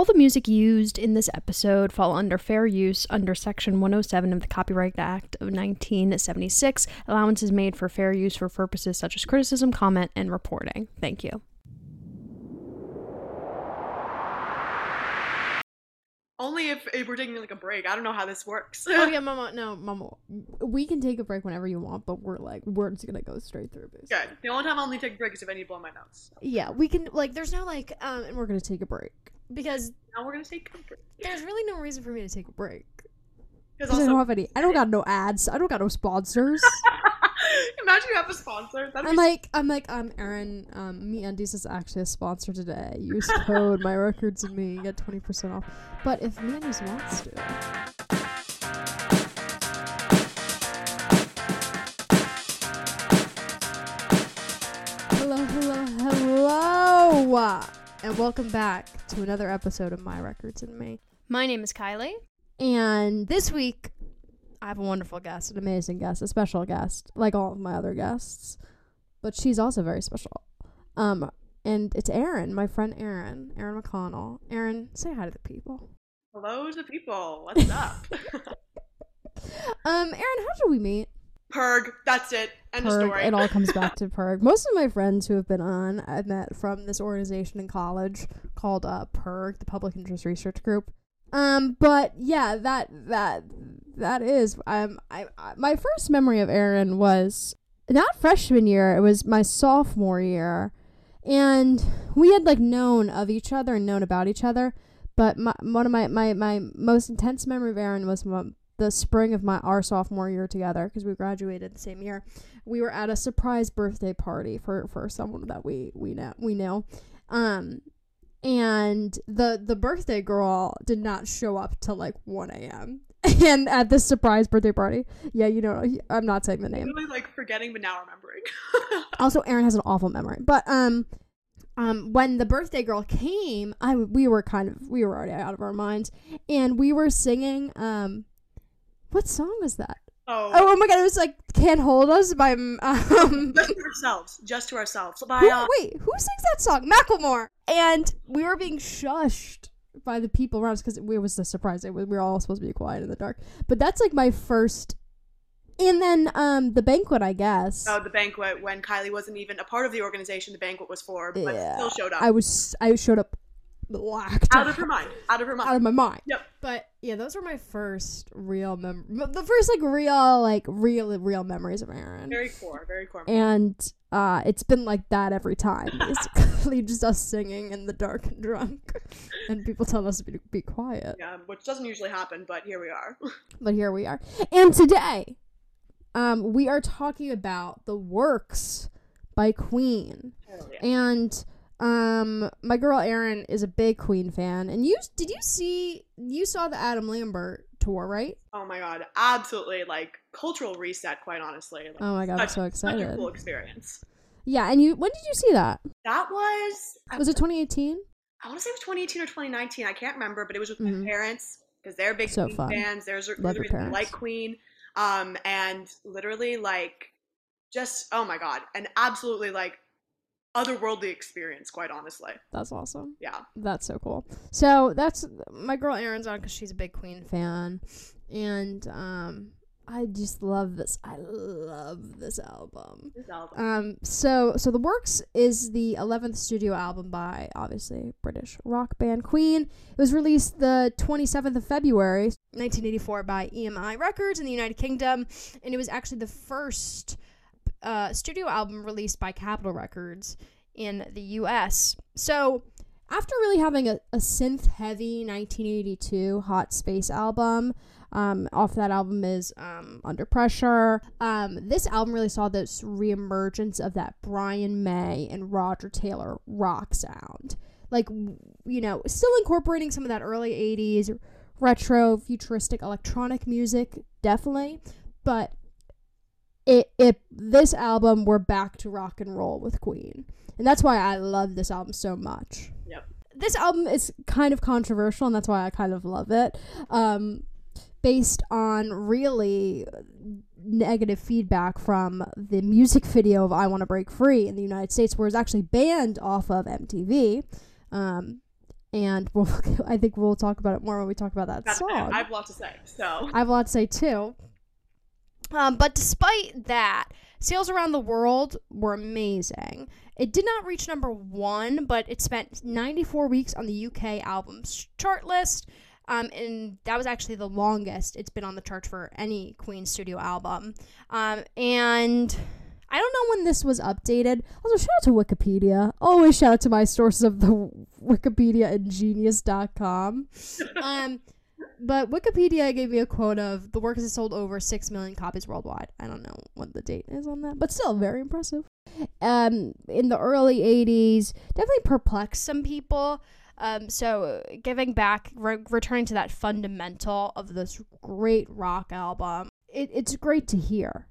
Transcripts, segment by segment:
All the music used in this episode fall under fair use under Section 107 of the Copyright Act of 1976. Allowances made for fair use for purposes such as criticism, comment, and reporting. Thank you. Only if, if we're taking like a break. I don't know how this works. oh yeah, Mama. No, Mama. We can take a break whenever you want, but we're like we're just gonna go straight through. Basically. Good. The only time I'll only take a break is if I need to blow my nose. Yeah, we can like. There's no like, um, and we're gonna take a break because Now we're gonna take a break. there's really no reason for me to take a break. Because I don't have any. I don't got no ads. I don't got no sponsors. imagine you have a sponsor. That'd I'm be like, I'm like, um, Erin, um, Me Undies is actually a sponsor today. Use code My Records and Me, get twenty percent off. But if Me Undies wants to, hello, hello, hello, and welcome back to another episode of My Records and Me. My name is Kylie. And this week, I have a wonderful guest, an amazing guest, a special guest, like all of my other guests. But she's also very special. Um, and it's Erin, my friend Erin, Erin McConnell. Erin, say hi to the people. hello to the people. What's up? Um, Erin, how did we meet? PIRG. That's it. End of story. It all comes back to PIRG. Most of my friends who have been on, I've met from this organization in college called uh, PIRG, the Public Interest Research Group. Um, but yeah, that that that is um, I, I my first memory of Erin was not freshman year; it was my sophomore year, and we had like known of each other and known about each other. But my, one of my, my, my most intense memory of Erin was the spring of my our sophomore year together because we graduated the same year. We were at a surprise birthday party for for someone that we we know we know, um, and the the birthday girl did not show up till like one a.m. and at this surprise birthday party, yeah, you know, I'm not saying the name. really like forgetting, but now remembering. Also, erin has an awful memory, but um. Um, when the birthday girl came, I we were kind of we were already out of our minds, and we were singing. Um, what song was that? oh. Oh, oh my god, it was like "Can't Hold Us" by um. Just to ourselves. Just to ourselves. By, who, uh, wait, who sings that song? Macklemore. And we were being shushed by the people around us because it was a surprise. It was, we were all supposed to be quiet in the dark. But that's like my first. And then um the banquet, I guess. oh, the banquet when Kylie wasn't even a part of the organization the banquet was for, but Yeah. still showed up. I was I showed up blacked out of her mind. Out of her mind. out of my mind. Yep. But yeah, those were my first real mem. The first like real like real real memories of Erin. Very core. Very core. and uh, it's been like that every time. Basically, just us singing in the dark and drunk, and people telling us to be, be quiet. yeah, which doesn't usually happen, but here we are. But here we are, and today, um, we are talking about the works by Queen, Hell yeah. and um, my girl Erin is a big Queen fan. And you did you see you saw the Adam Lambert tour, right? Oh my god, absolutely like cultural reset. Quite honestly, like, Oh my god, I'm such- so such a excited. cool experience. Yeah, and you when did you see that? That was Was it 2018? I want to say it was 2018 or 2019. I can't remember, but it was with Mhm. my parents because they're big So Queen fun. fans. There's Love your reason I parents. like Queen, um, and literally like just oh my god, an absolutely like otherworldly experience. Quite honestly, That's awesome. yeah. That's so cool. So that's my girl Erin's on because she's a big Queen fan, and um, I just love this. I love this album. This album. Um, so so the works is the eleventh studio album by obviously British rock band Queen. It was released the twenty seventh of February, nineteen eighty four by EMI Records in the United Kingdom, and it was actually the first uh, studio album released by Capitol Records in the U.S. So after really having a, a synth heavy 1982 Hot Space album, um, off that album is um, Under Pressure. Um, this album really saw this reemergence of that Brian May and Roger Taylor rock sound. Like, you know, still incorporating some of that early 80s retro futuristic electronic music, definitely. But it, it this album, we're back to rock and roll with Queen. And that's why I love this album so much. Yep. This album is kind of controversial, and that's why I kind of love it. Um, based on really negative feedback from the music video of I Want to Break Free in the United States, where it's actually banned off of MTV. Um, and we'll, I think we'll talk about it more when we talk about that That's song. I have a lot to say. So I have a lot to say too. Um, but despite that, sales around the world were amazing. It did not reach number one, but it spent 94 weeks on the UK albums chart list. Um, and that was actually the longest it's been on the charts for any Queen studio album. Um, and I don't know when this was updated. Also, shout out to Wikipedia. Always shout out to my sources of the Wikipedia and genius.com. Um, but Wikipedia gave me a quote of the work has sold over 6 million copies worldwide. I don't know what the date is on that, but still very impressive. Um, in the early 80s, definitely perplexed some people. Um, so giving back, re- returning to that fundamental of this great rock album, it, it's great to hear,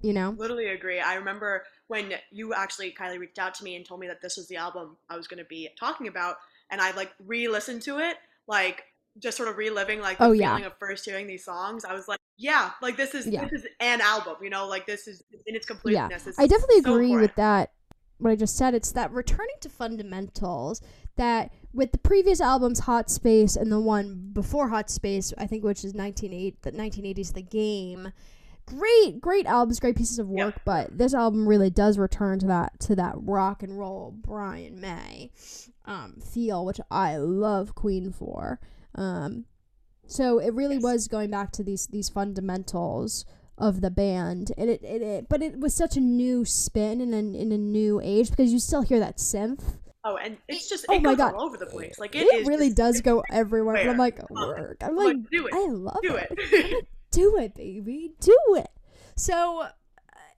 you know? Literally agree. I remember when you actually, Kylie, reached out to me and told me that this was the album I was going to be talking about, and I like re-listened to it, like just sort of reliving like the Oh, yeah. feeling of first hearing these songs. I was like, yeah, like this is Yeah. this is an album, you know, like this is in its completeness. This I definitely so agree with that. What I just said, it's that returning to fundamentals that with the previous albums, Hot Space, and the one before Hot Space, I think, which is 1980, the 1980s, The Game. Great, great albums, great pieces of Yeah. work, but this album really does return to that to that rock and roll Brian May um, feel, which I love Queen for. Um, so it really Yes. was going back to these these fundamentals of the band and it, it, it but it was such a new spin in a, in a new age because you still hear that synth. Oh, and it's just Oh my goes God. all over the place. Like it, it really just- does go everywhere. And i'm like work. I'm I'm like like, do it, i love do it. it. do it baby. Do it. So uh,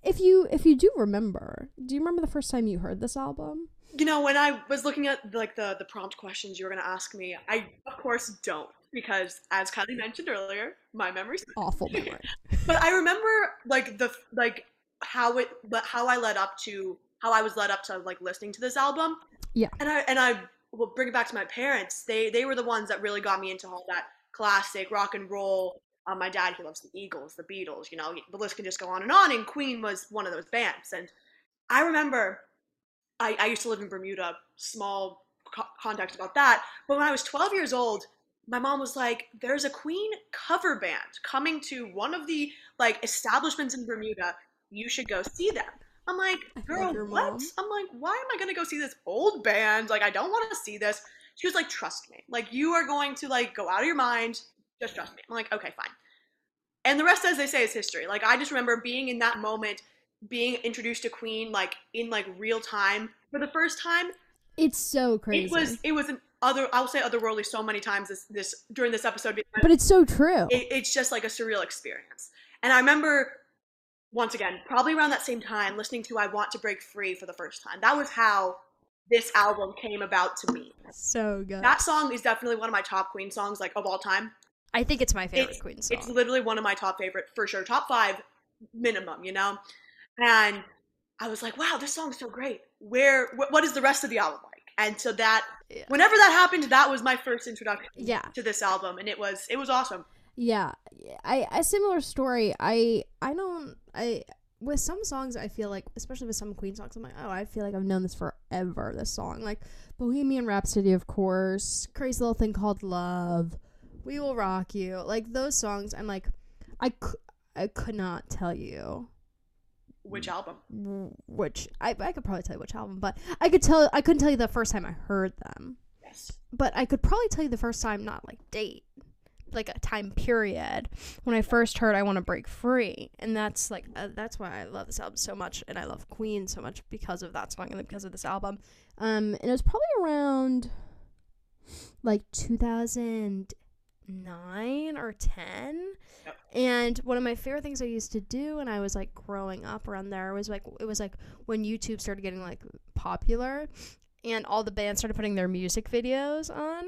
if you if you do remember do you remember the first time you heard this album You know, when I was looking at like the the prompt questions you were gonna ask me, I of course don't because as Kylie mentioned earlier, my memory's awful memory but I remember like the like how it but how I led up to how I was led up to like listening to this album. Yeah. And I and I will bring it back to my parents. They they were the ones that really got me into all that classic rock and roll. Um, my dad he loves the Eagles, the Beatles. You know, the list can just go on and on. And Queen was one of those bands. And I remember I, I used to live in Bermuda. Small co- context about that. But when I was 12 years old, my mom was like, "There's a Queen cover band coming to one of the like establishments in Bermuda. You should go see them." I'm like, "Girl, what?" mom. I'm like, "Why am I gonna go see this old band? Like, I don't want to see this." She was like, "Trust me. Like, you are going to like go out of your mind. Just trust me." I'm like, "Okay, fine." And the rest, as they say, is history. Like, I just remember being in that moment, being introduced to Queen like in like real time for the first time it's so crazy it was it was an other I'll say otherworldly so many times this this during this episode but it's so true it, it's just like a surreal experience. And I remember once again, probably around that same time, listening to I Want to Break Free for the first time. That was how this album came about to me. so good That song is definitely one of my top Queen songs, like of all time. i think it's my favorite It's- queen song It's literally one of my top favorite, for sure, top five minimum, you know? And I was like, wow, this song's so great. Where, wh- what is the rest of the album like? And so that, Yeah. whenever that happened, that was my first introduction yeah to this album, and it was, it was awesome. Yeah, I a similar story. I I don't I with some songs I feel like, especially with some Queen songs, I'm like, oh, I feel like I've known this forever. This song, like Bohemian Rhapsody, of course, Crazy Little Thing Called Love, We Will Rock You, like those songs. I'm like, I cou- I could not tell you Which album? which I I could probably tell you which album, but I could tell I couldn't tell you the first time I heard them Yes. but I could probably tell you the first time, not like date, like a time period when I first heard "I Want to Break Free," and that's like uh, that's why I love this album so much, and I love Queen so much because of that song and because of this album. Um, and it was probably around like 2009 or 10. Yep. And one of my favorite things I used to do when I was like growing up around there was like it was like when YouTube started getting like popular and all the bands started putting their music videos on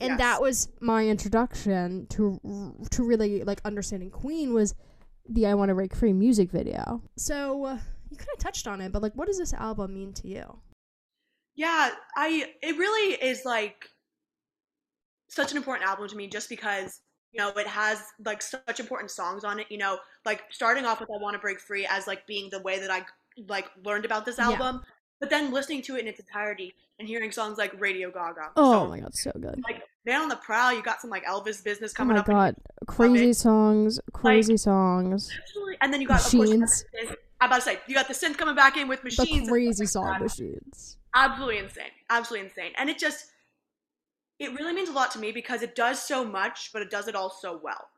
and Yes. that was my introduction to to really like understanding Queen was the I Want to Break Free music video. So uh, you kind of touched on it, but like, what does this album mean to you? Yeah, I it really is like such an important album to me just because you know it has like such important songs on it. You know, like starting off with "I Want to Break Free" as like being the way that I like learned about this Yeah. album. But then listening to it in its entirety and hearing songs like Radio Gaga. Oh so, my god, so good. Like Man on the Prowl, you got some like Elvis business Oh coming my up. god, crazy songs, crazy songs. Absolutely. And then you got of course, Machines. I'm about to say you got the synth coming back in with machines. and crazy stuff like song machines. absolutely insane absolutely insane and it just it really means a lot to me because it does so much but it does it all so well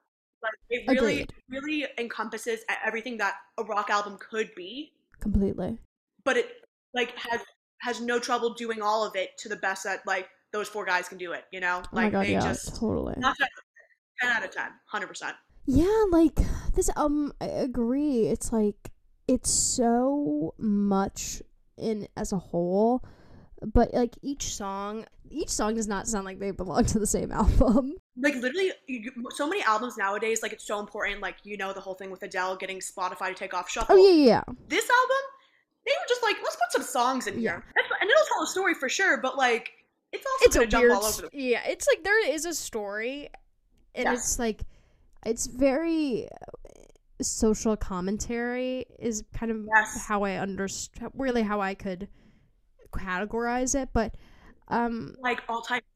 like it really Agreed. really encompasses everything that a rock album could be Completely. but it like has has no trouble doing all of it to the best that like those four guys can do it you know Oh my like god, they yeah, just totally. not 10 out of 10 100% Yeah, like this um I agree. It's like it's so much in as a whole, but like each song each song does not sound like they belong to the same album. like literally so many albums nowadays like it's so important like you know the whole thing with adele getting spotify to take off shuffle Oh yeah, yeah, this album, they were just like, let's put some songs in Yeah. here. That's, and it'll tell a story for sure, but like, it's also It's a jump weird all over the Yeah, it's like there is a story and Yeah. it's like it's very uh, social commentary is kind of Yes. how I understand really how I could categorize it, but um like all types,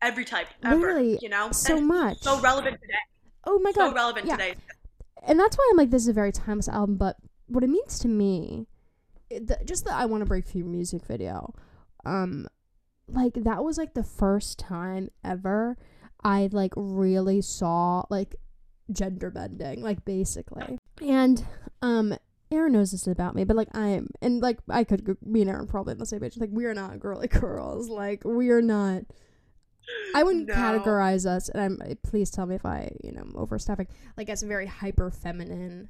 every type ever. Literally, you know, so And much. so relevant today. oh my god. So relevant yeah. today. and that's why I'm like, this is a very timeless album. But what it means to me, the, just the "I Want to Break Free" music video, um, like that was like the first time ever I like really saw like gender bending, like basically. And um, Erin knows this about me, but like I'm, and like I could, me and Erin probably on the same page. Like we are not girly girls. Like we are not. I wouldn't No. categorize us, and I'm. Eh, please tell me if I, you know, I'm overstepping. Like as a very hyper feminine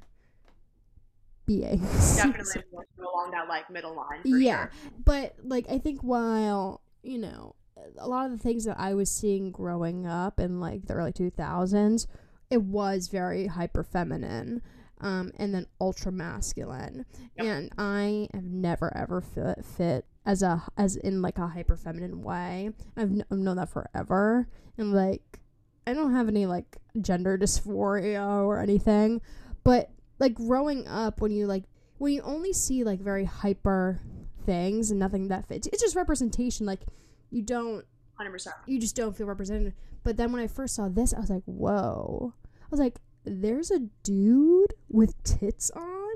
beings. Definitely along that like middle line. Yeah, sure. but like I think while you know a lot of the things that I was seeing growing up in like the early two thousands, it was very hyper feminine. Um, and then ultra masculine, Yep. and I have never ever fit fit as a as in like a hyper feminine way. I've, kn- I've known that forever, and like I don't have any like gender dysphoria or anything, but like growing up when you like when you only see like very hyper things and nothing that fits it's just representation like you don't 100%. you just don't feel represented but then when i first saw this i was like whoa i was like there's a dude with tits on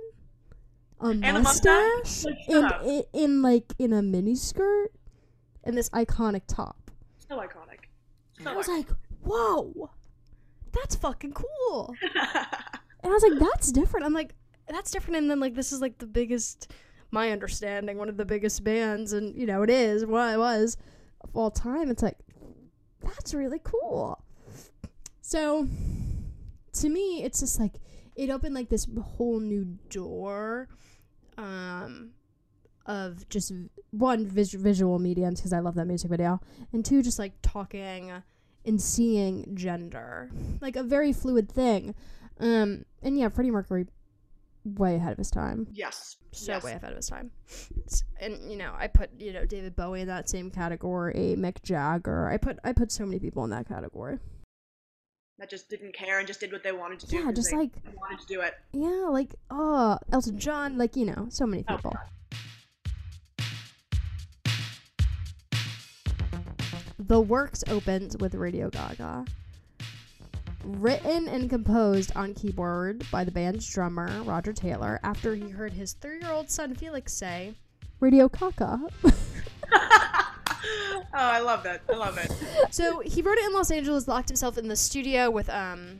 a And a mustache mustache? Like, in, in, in like in a mini skirt and this iconic top So iconic. and i was iconic. like whoa that's fucking cool And I was like, that's different. I'm like, that's different. And then like, this is like the biggest, my understanding, one of the biggest bands, and you know, it is what it was of all time. It's like, that's really cool. So, to me, it's just like it opened like this whole new door, um, of just one vis- visual mediums because I love that music video, and two just like talking and seeing gender, like a very fluid thing. Um, and yeah, Freddie Mercury, way ahead of his time. yes. So yes. way ahead of his time. And you know, I put you know David Bowie in that same category, Mick Jagger. I put I put so many people in that category. That just didn't care and just did what they wanted to do. Yeah, just they like wanted to do it. yeah, like oh Elton John, like you know, so many Oh, people. The Works opens with Radio Gaga. Written and composed on keyboard by the band's drummer, Roger Taylor, after he heard his three year old son Felix say, Radio Caca. oh, I love that. I love it. so he wrote it in Los Angeles, locked himself in the studio with, um,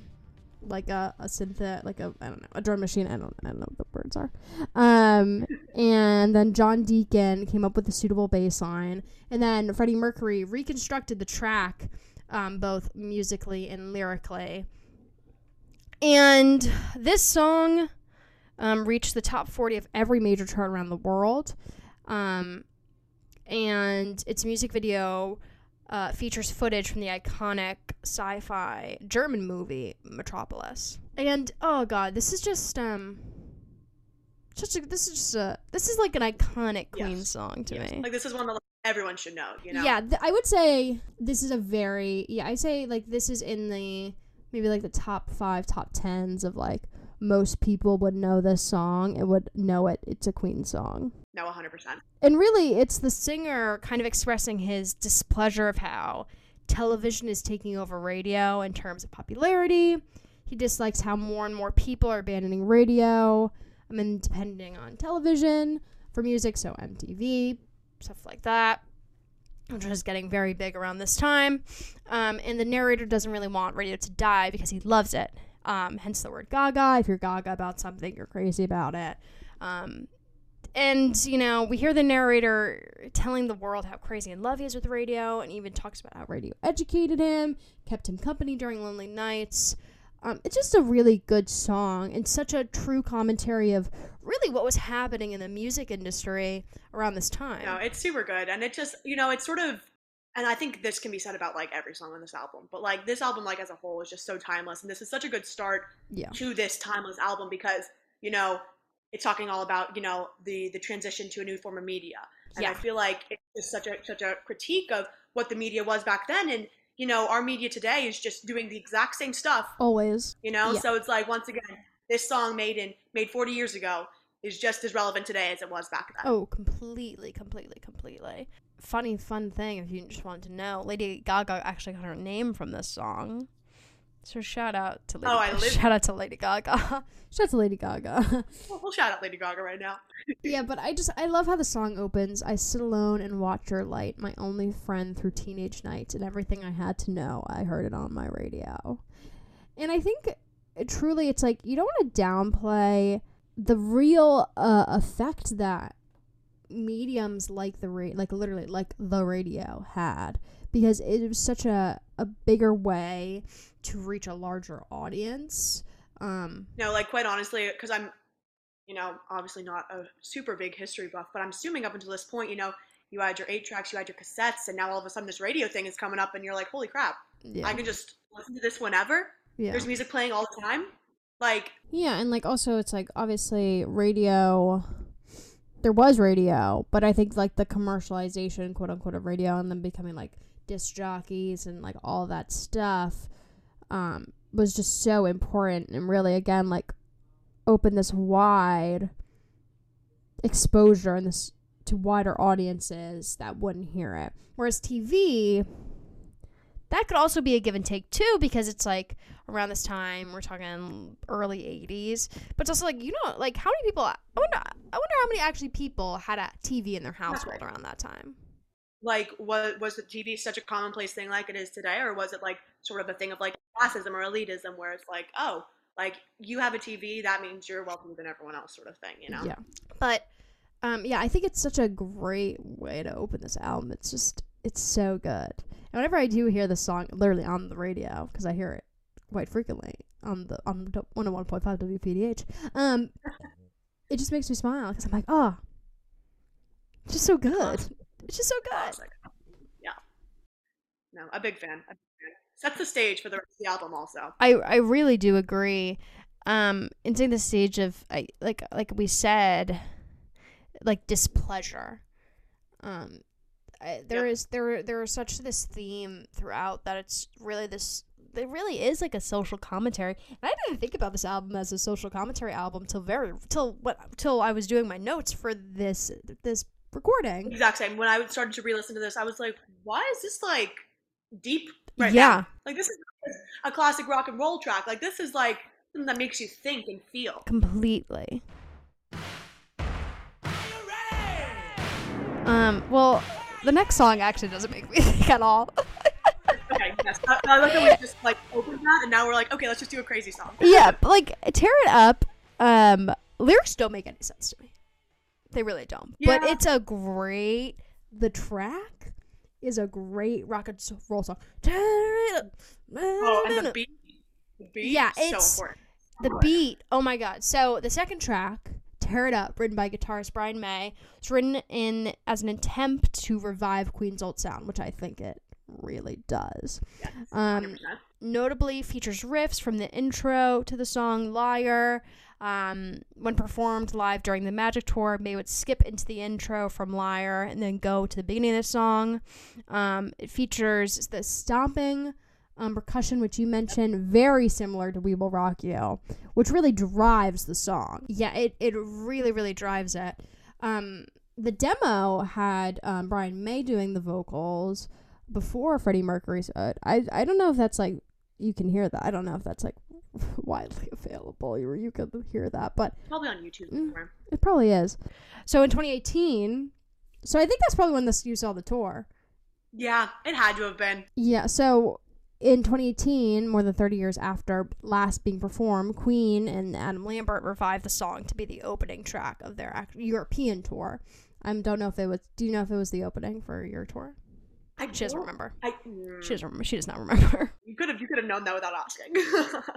like a, a synth, like a, I don't know, a drum machine. I don't, I don't know what the words are. Um, and then John Deacon came up with a suitable bass line. And then Freddie Mercury reconstructed the track, um, both musically and lyrically. And this song um, reached the top 40 of every major chart around the world. Um, and its music video uh, features footage from the iconic sci-fi German movie Metropolis. And oh god, this is just um, just a, this is just a this is like an iconic Queen Yes. song to Yes. me. Like this is one that everyone should know. You know. Yeah, th- I would say this is a very yeah. I say like this is in the maybe like the top five, top tens of like most people would know this song and would know it. It's a Queen song. No, 100%. And really, it's the singer kind of expressing his displeasure of how television is taking over radio in terms of popularity. He dislikes how more and more people are abandoning radio I mean, depending on television for music, so MTV, stuff like that, which was getting very big around this time. Um, and the narrator doesn't really want radio to die because he loves it. Um, hence the word gaga. If you're gaga about something, you're crazy about it. Um, and, you know, we hear the narrator telling the world how crazy in love he is with radio and even talks about how radio educated him, kept him company during lonely nights. Um, it's just a really good song and such a true commentary of really what was happening in the music industry around this time. No, it's super good. And it just, you know, it's sort of, and I think this can be said about like every song on this album, but like this album, like as a whole, is just so timeless. And this is such a good start Yeah. to this timeless album because, you know, it's talking all about, you know, the the transition to a new form of media. And I feel like it's just such a such a critique of what the media was back then. And, you know, our media today is just doing the exact same stuff Always. you know Yeah. so it's like once again this song made in made 40 years ago is just as relevant today as it was back then Oh, completely, completely, completely. Funny, fun thing if you just want to know, Lady Gaga actually got her name from this song. So shout out to Lady Oh, I live- shout out to Lady Gaga. shout out to Lady Gaga. Well, we'll shout out lady gaga right now yeah, but I just I love how the song opens. I sit alone and watch your light, my only friend through teenage nights, and everything I had to know. I heard it on my radio, and I think uh, truly it's like you don't want to downplay the real uh, effect that mediums like the ra- like literally like the radio had because it was such a a bigger way to reach a larger audience. Um, no like quite honestly because i'm you know obviously not a super big history buff but i'm assuming up until this point you know you had your eight tracks you had your cassettes and now all of a sudden this radio thing is coming up and you're like holy crap yeah, i can just listen to this whenever yeah. there's music playing all the time like Yeah, and like also it's like obviously radio there was radio, but I think like the commercialization quote unquote of radio and then becoming like disc jockeys and like all that stuff um was just so important and really again like opened this wide exposure and this to wider audiences that wouldn't hear it. Whereas TV that could also be a give and take too because it's like around this time we're talking early 80s but it's also like you know like how many people i wonder i wonder how many actually people had a tv in their household around that time. Like what was the TV such a commonplace thing like it is today, or was it like sort of a thing of like classism or elitism where it's like, oh, like you have a TV, that means you're wealthier than everyone else, sort of thing, you know? yeah. But um yeah i think it's such a great way to open this album. It's just it's so good. And whenever i do hear this song literally on the radio because i hear it quite frequently on the on the 101.5 wpdh um it just makes me smile because i'm like oh it's just so good it's just so good Yeah. No, a big fan. A big fan. Sets the stage for the rest of the album, also. I I really do agree. Um, in setting the stage of I like like we said, like displeasure. Um, I, there Yep. is there there is such this theme throughout that it's really this. It really is like a social commentary, and I didn't think about this album as a social commentary album till very till what till I was doing my notes for this this recording. Exact same. When I started to re-listen to this, I was like, why is this like deep right yeah, now? Like this is a classic rock and roll track. Like this is like something that makes you think and feel. completely. Um, well, the next song actually doesn't make me think at all. Okay, yes. I, I like how we just like opened that, and now we're like, okay, let's just do a crazy song. yeah, but like tear it up. Um, lyrics don't make any sense to me. They really don't. Yeah. But it's a great. The track is a great rock and roll song. Tear it up. Oh, and the beat. The beat. Yeah, so it's- important. The beat, oh my god. So the second track, Tear It Up, written by guitarist Brian May, was written in as an attempt to revive Queen's old sound, which I think it really does. Yes, Um, notably features riffs from the intro to the song Liar. Um, when performed live during the Magic Tour, May would skip into the intro from Liar and then go to the beginning of the song. Um, it features the stomping um, percussion, which you mentioned, very similar to "We Will Rock You," which really drives the song. Yeah, it it really really drives it. Um, the demo had um, Brian May doing the vocals before Freddie Mercury's. I I don't know if that's like you can hear that. I don't know if that's like widely available or you could hear that, but Probably on YouTube Mm. somewhere. it probably is. So in 2018, so I think that's probably when this you saw the tour. Yeah, it had to have been. Yeah, so in 2018, more than 30 years after last being performed, Queen and Adam Lambert revived the song to be the opening track of their European tour. I don't know if it was. Do you know if it was the opening for your tour? I She doesn't remember. I, mm, She doesn't remember. She does not remember. You could have you could have known that without asking.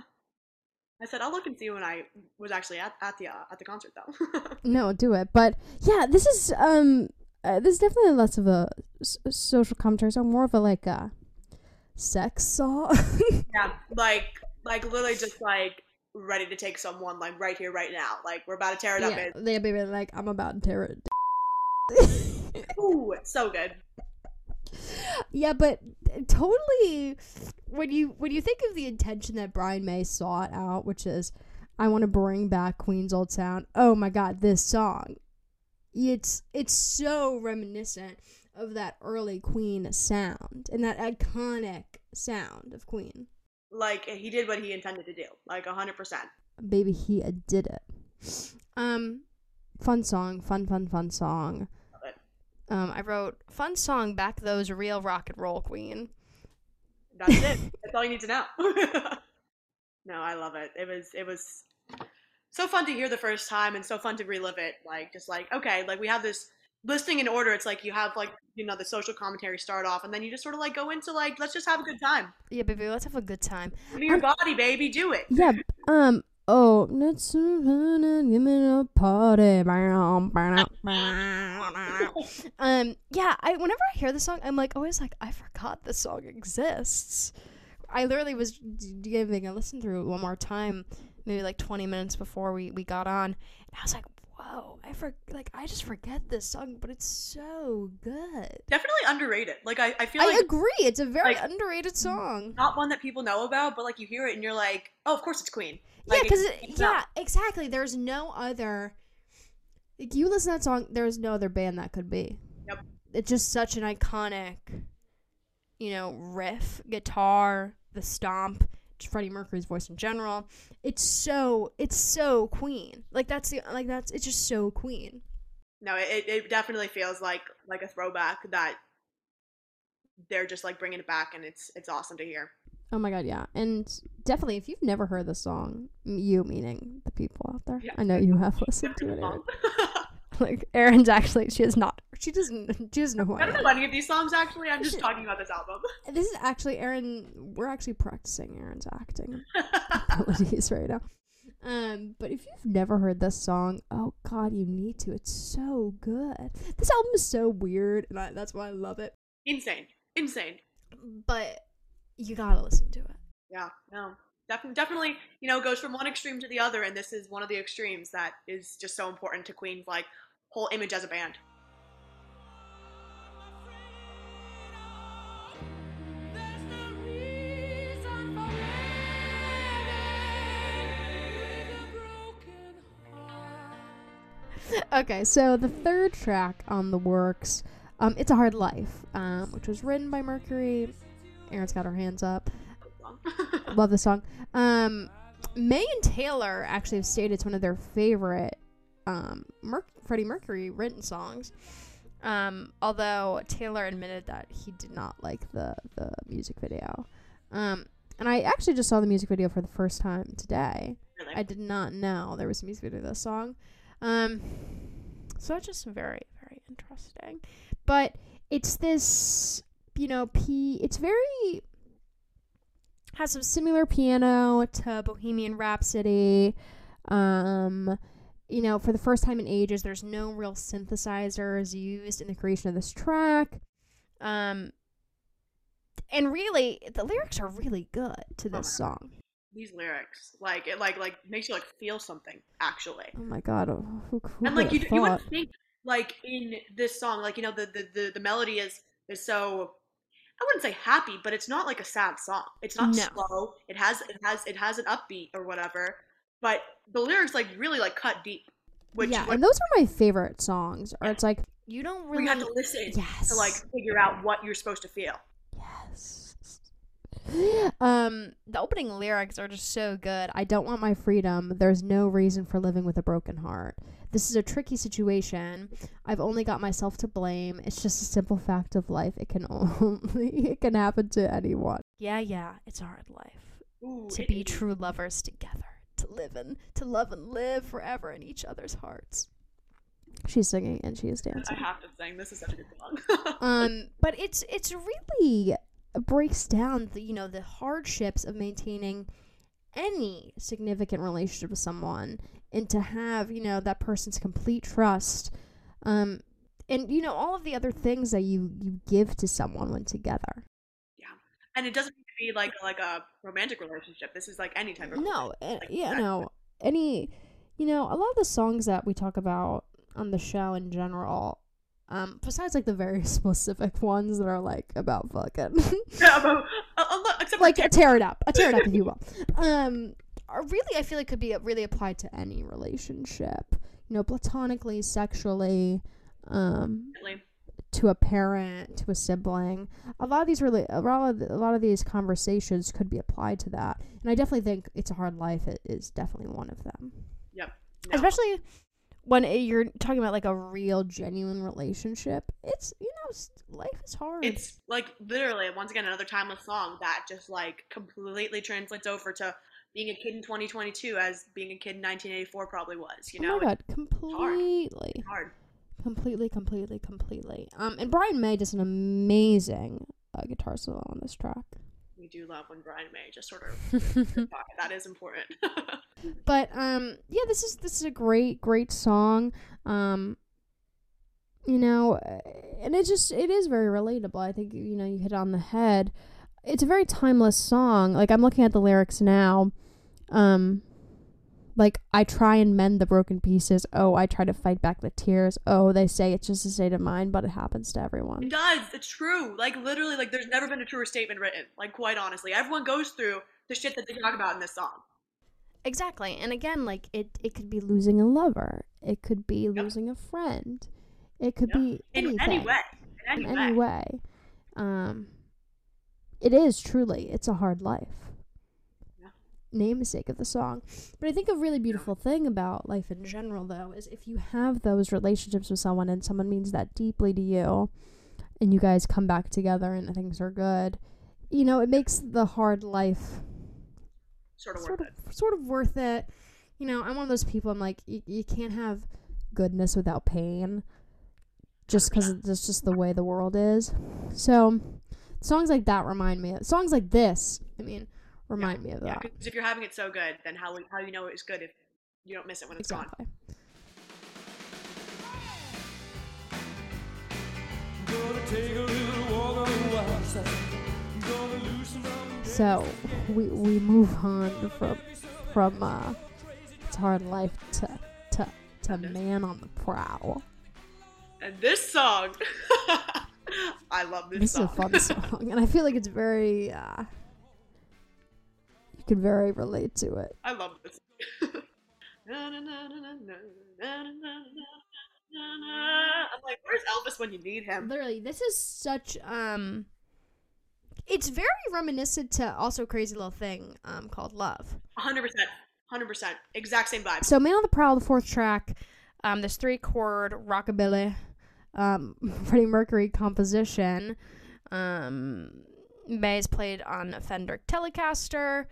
I said I'll look and see when I was actually at, at the uh, at the concert though. no, do it. But yeah, this is um, uh, this is definitely less of a s- social commentary song, more of a like a sex song. yeah, like like literally just like ready to take someone like right here right now. Like we're about to tear it up. yeah, It's, they'll be like, I'm about to tear it. ooh, it's so good. Yeah, but totally when you when you think of the intention that Brian May sought out, which is I want to bring back Queen's old sound. Oh my god, this song. It's it's so reminiscent of that early Queen sound and that iconic sound of Queen. Like he did what he intended to do. Like hundred percent. Baby, he uh, did it. Um, fun song, fun, fun, fun song. Um, I wrote fun song back those real rock and roll queen. That's it. That's all you need to know. no, I love it. It was it was so fun to hear the first time and so fun to relive it. Like just like okay, like we have this listing in order. It's like you have like you know the social commentary start off, and then you just sort of like go into like let's just have a good time. Yeah, baby, let's have a good time. Give me your body, baby. Do it. Yeah. Um. Oh, and give me a party. um. Yeah. I whenever I hear the song, I'm like always like I forgot this song exists. I literally was giving a listen through one more time, maybe like 20 minutes before we we got on, and I was like, whoa, I for like I just forget this song, but it's so good. Definitely underrated. Like I, I feel I like agree. It's a very like- underrated song. not one that people know about, but like you hear it and you're like, oh, of course it's Queen. Yeah, because yeah, exactly. There's no other. Like you listen to that song, there's no other band that could be. Yep. It's just such an iconic, you know, riff, guitar, the stomp, Freddie Mercury's voice in general. It's so it's so Queen. Like that's the like that's it's just so Queen. No, it, it definitely feels like like a throwback that they're just like bringing it back, and it's it's awesome to hear. Oh my god, yeah, and definitely if you've never heard the song, you meaning the people out there, Yeah. I know you have listened to it. Like Erin's actually, she is not. She doesn't. She doesn't know who I I don't know any of these songs actually. I'm just talking about this album. This is actually Erin. We're actually practicing Erin's acting abilities right now. Um, but if you've never heard this song, oh god, you need to. It's so good. This album is so weird, and I, that's why I love it. insane, insane. But you gotta listen to it. Yeah, no, definitely, definitely. You know, goes from one extreme to the other, and this is one of the extremes that is just so important to Queen's like whole image as a band. Okay, so the third track on the works, um, "It's a Hard Life," um, which was written by Mercury. Erin's got her hands up. Love the song. Um, May and Taylor actually have stated it's one of their favorite um, Mer- Freddie Mercury written songs. Um, although Taylor admitted that he did not like the the music video. Um, and I actually just saw the music video for the first time today. Really? I did not know there was a music video to this song. Um, so it's just very, very interesting. But it's this, you know, P. It's very has some similar piano to Bohemian Rhapsody. Um, you know, for the first time in ages, there's no real synthesizers used in the creation of this track. Um, and really, the lyrics are really good to this Okay. song. These lyrics, like it, like like makes you like feel something actually. Oh my god, oh, who, who and like you, you would think like in this song like you know the, the the the melody is is so I wouldn't say happy, but it's not like a sad song. It's not No. slow. It has it has it has an upbeat or whatever. But the lyrics like really like cut deep. Which yeah, like, and those are my favorite songs. Or it's like You don't really. you have to listen yes, to like figure out what you're supposed to feel. yes. Um, the opening lyrics are just so good. I don't want my freedom. There's no reason for living with a broken heart. This is a tricky situation. I've only got myself to blame. It's just a simple fact of life. It can only it can happen to anyone. yeah, yeah. It's a hard life Ooh, to be is. true lovers together, to live and to love and live forever in each other's hearts. She's singing and she is I dancing. have to sing. This is such a good song. um but it's it's really breaks down the you know the hardships of maintaining any significant relationship with someone and to have you know that person's complete trust um and you know all of the other things that you you give to someone when together yeah and it doesn't be like like a romantic relationship. This is like any type of no uh, like yeah no any you know a lot of the songs that we talk about on the show in general um besides like the very specific ones that are like about fucking Yeah, but, uh, uh, except like tear it up, a tear it up, if you will. Um, are really, I feel like could be really applied to any relationship. You know, platonically, sexually, um, Definitely. To a parent, to a sibling. A lot of these really, a lot of, a lot of these conversations could be applied to that. And I definitely think "It's a Hard Life" it is definitely one of them. Yep. No. Especially when it- you're talking about like a real, genuine relationship. It's you know, life is hard. It's like literally once again another timeless song that just like completely translates over to being a kid in 2022 as being a kid in 1984 probably was. You know, oh my god, hard. completely. it's hard. Completely completely completely. Um and brian may does an amazing uh, guitar solo on this track. We do love when Brian May just sort of that is important. but um yeah this is this is a great great song. Um you know uh, and it just it is very relatable. I think you know you hit it on the head. It's a very timeless song. Like i'm looking at the lyrics now. Um like i try and mend the broken pieces oh i try to fight back the tears oh they say it's just a state of mind but it happens to everyone it does. It's true. Like literally, like there's never been a truer statement written. Like quite honestly, everyone goes through the shit that they talk about in this song. Exactly. And again, like it it could be losing a lover it could be Yep. losing a friend it could Yep. be In anything any way. In in any, any way. way um it is truly it's a hard life Yeah. Namesake of the song but i think a really beautiful thing about life in general though is if you have those relationships with someone and someone means that deeply to you and you guys come back together and things are good you know it makes the hard life Sort of sort worth of it. sort of worth it. You know, I'm one of those people. I'm like, you, you can't have goodness without pain, just because it's just the way the world is. So, songs like that remind me. Of, songs like this, I mean, remind me of that. because if you're having it so good, then how how you know it's good if you don't miss it when it's gone. Exactly. Gonna take a little walk on the wild side. Gonna loosen up. So we we move on from from uh, it's hard life to to to man on the prowl. And this song, I love this, This is a fun song, and I feel like it's very. Uh, you can very relate to it. I love this. I'm like, where's Elvis when you need him? Literally, this is such um it's very reminiscent to also crazy little thing um called Love. 100%. 100%. Exact same vibe. So Man on the Prowl, the fourth track, um this three chord rockabilly um Freddie Mercury composition um May is played on a Fender Telecaster.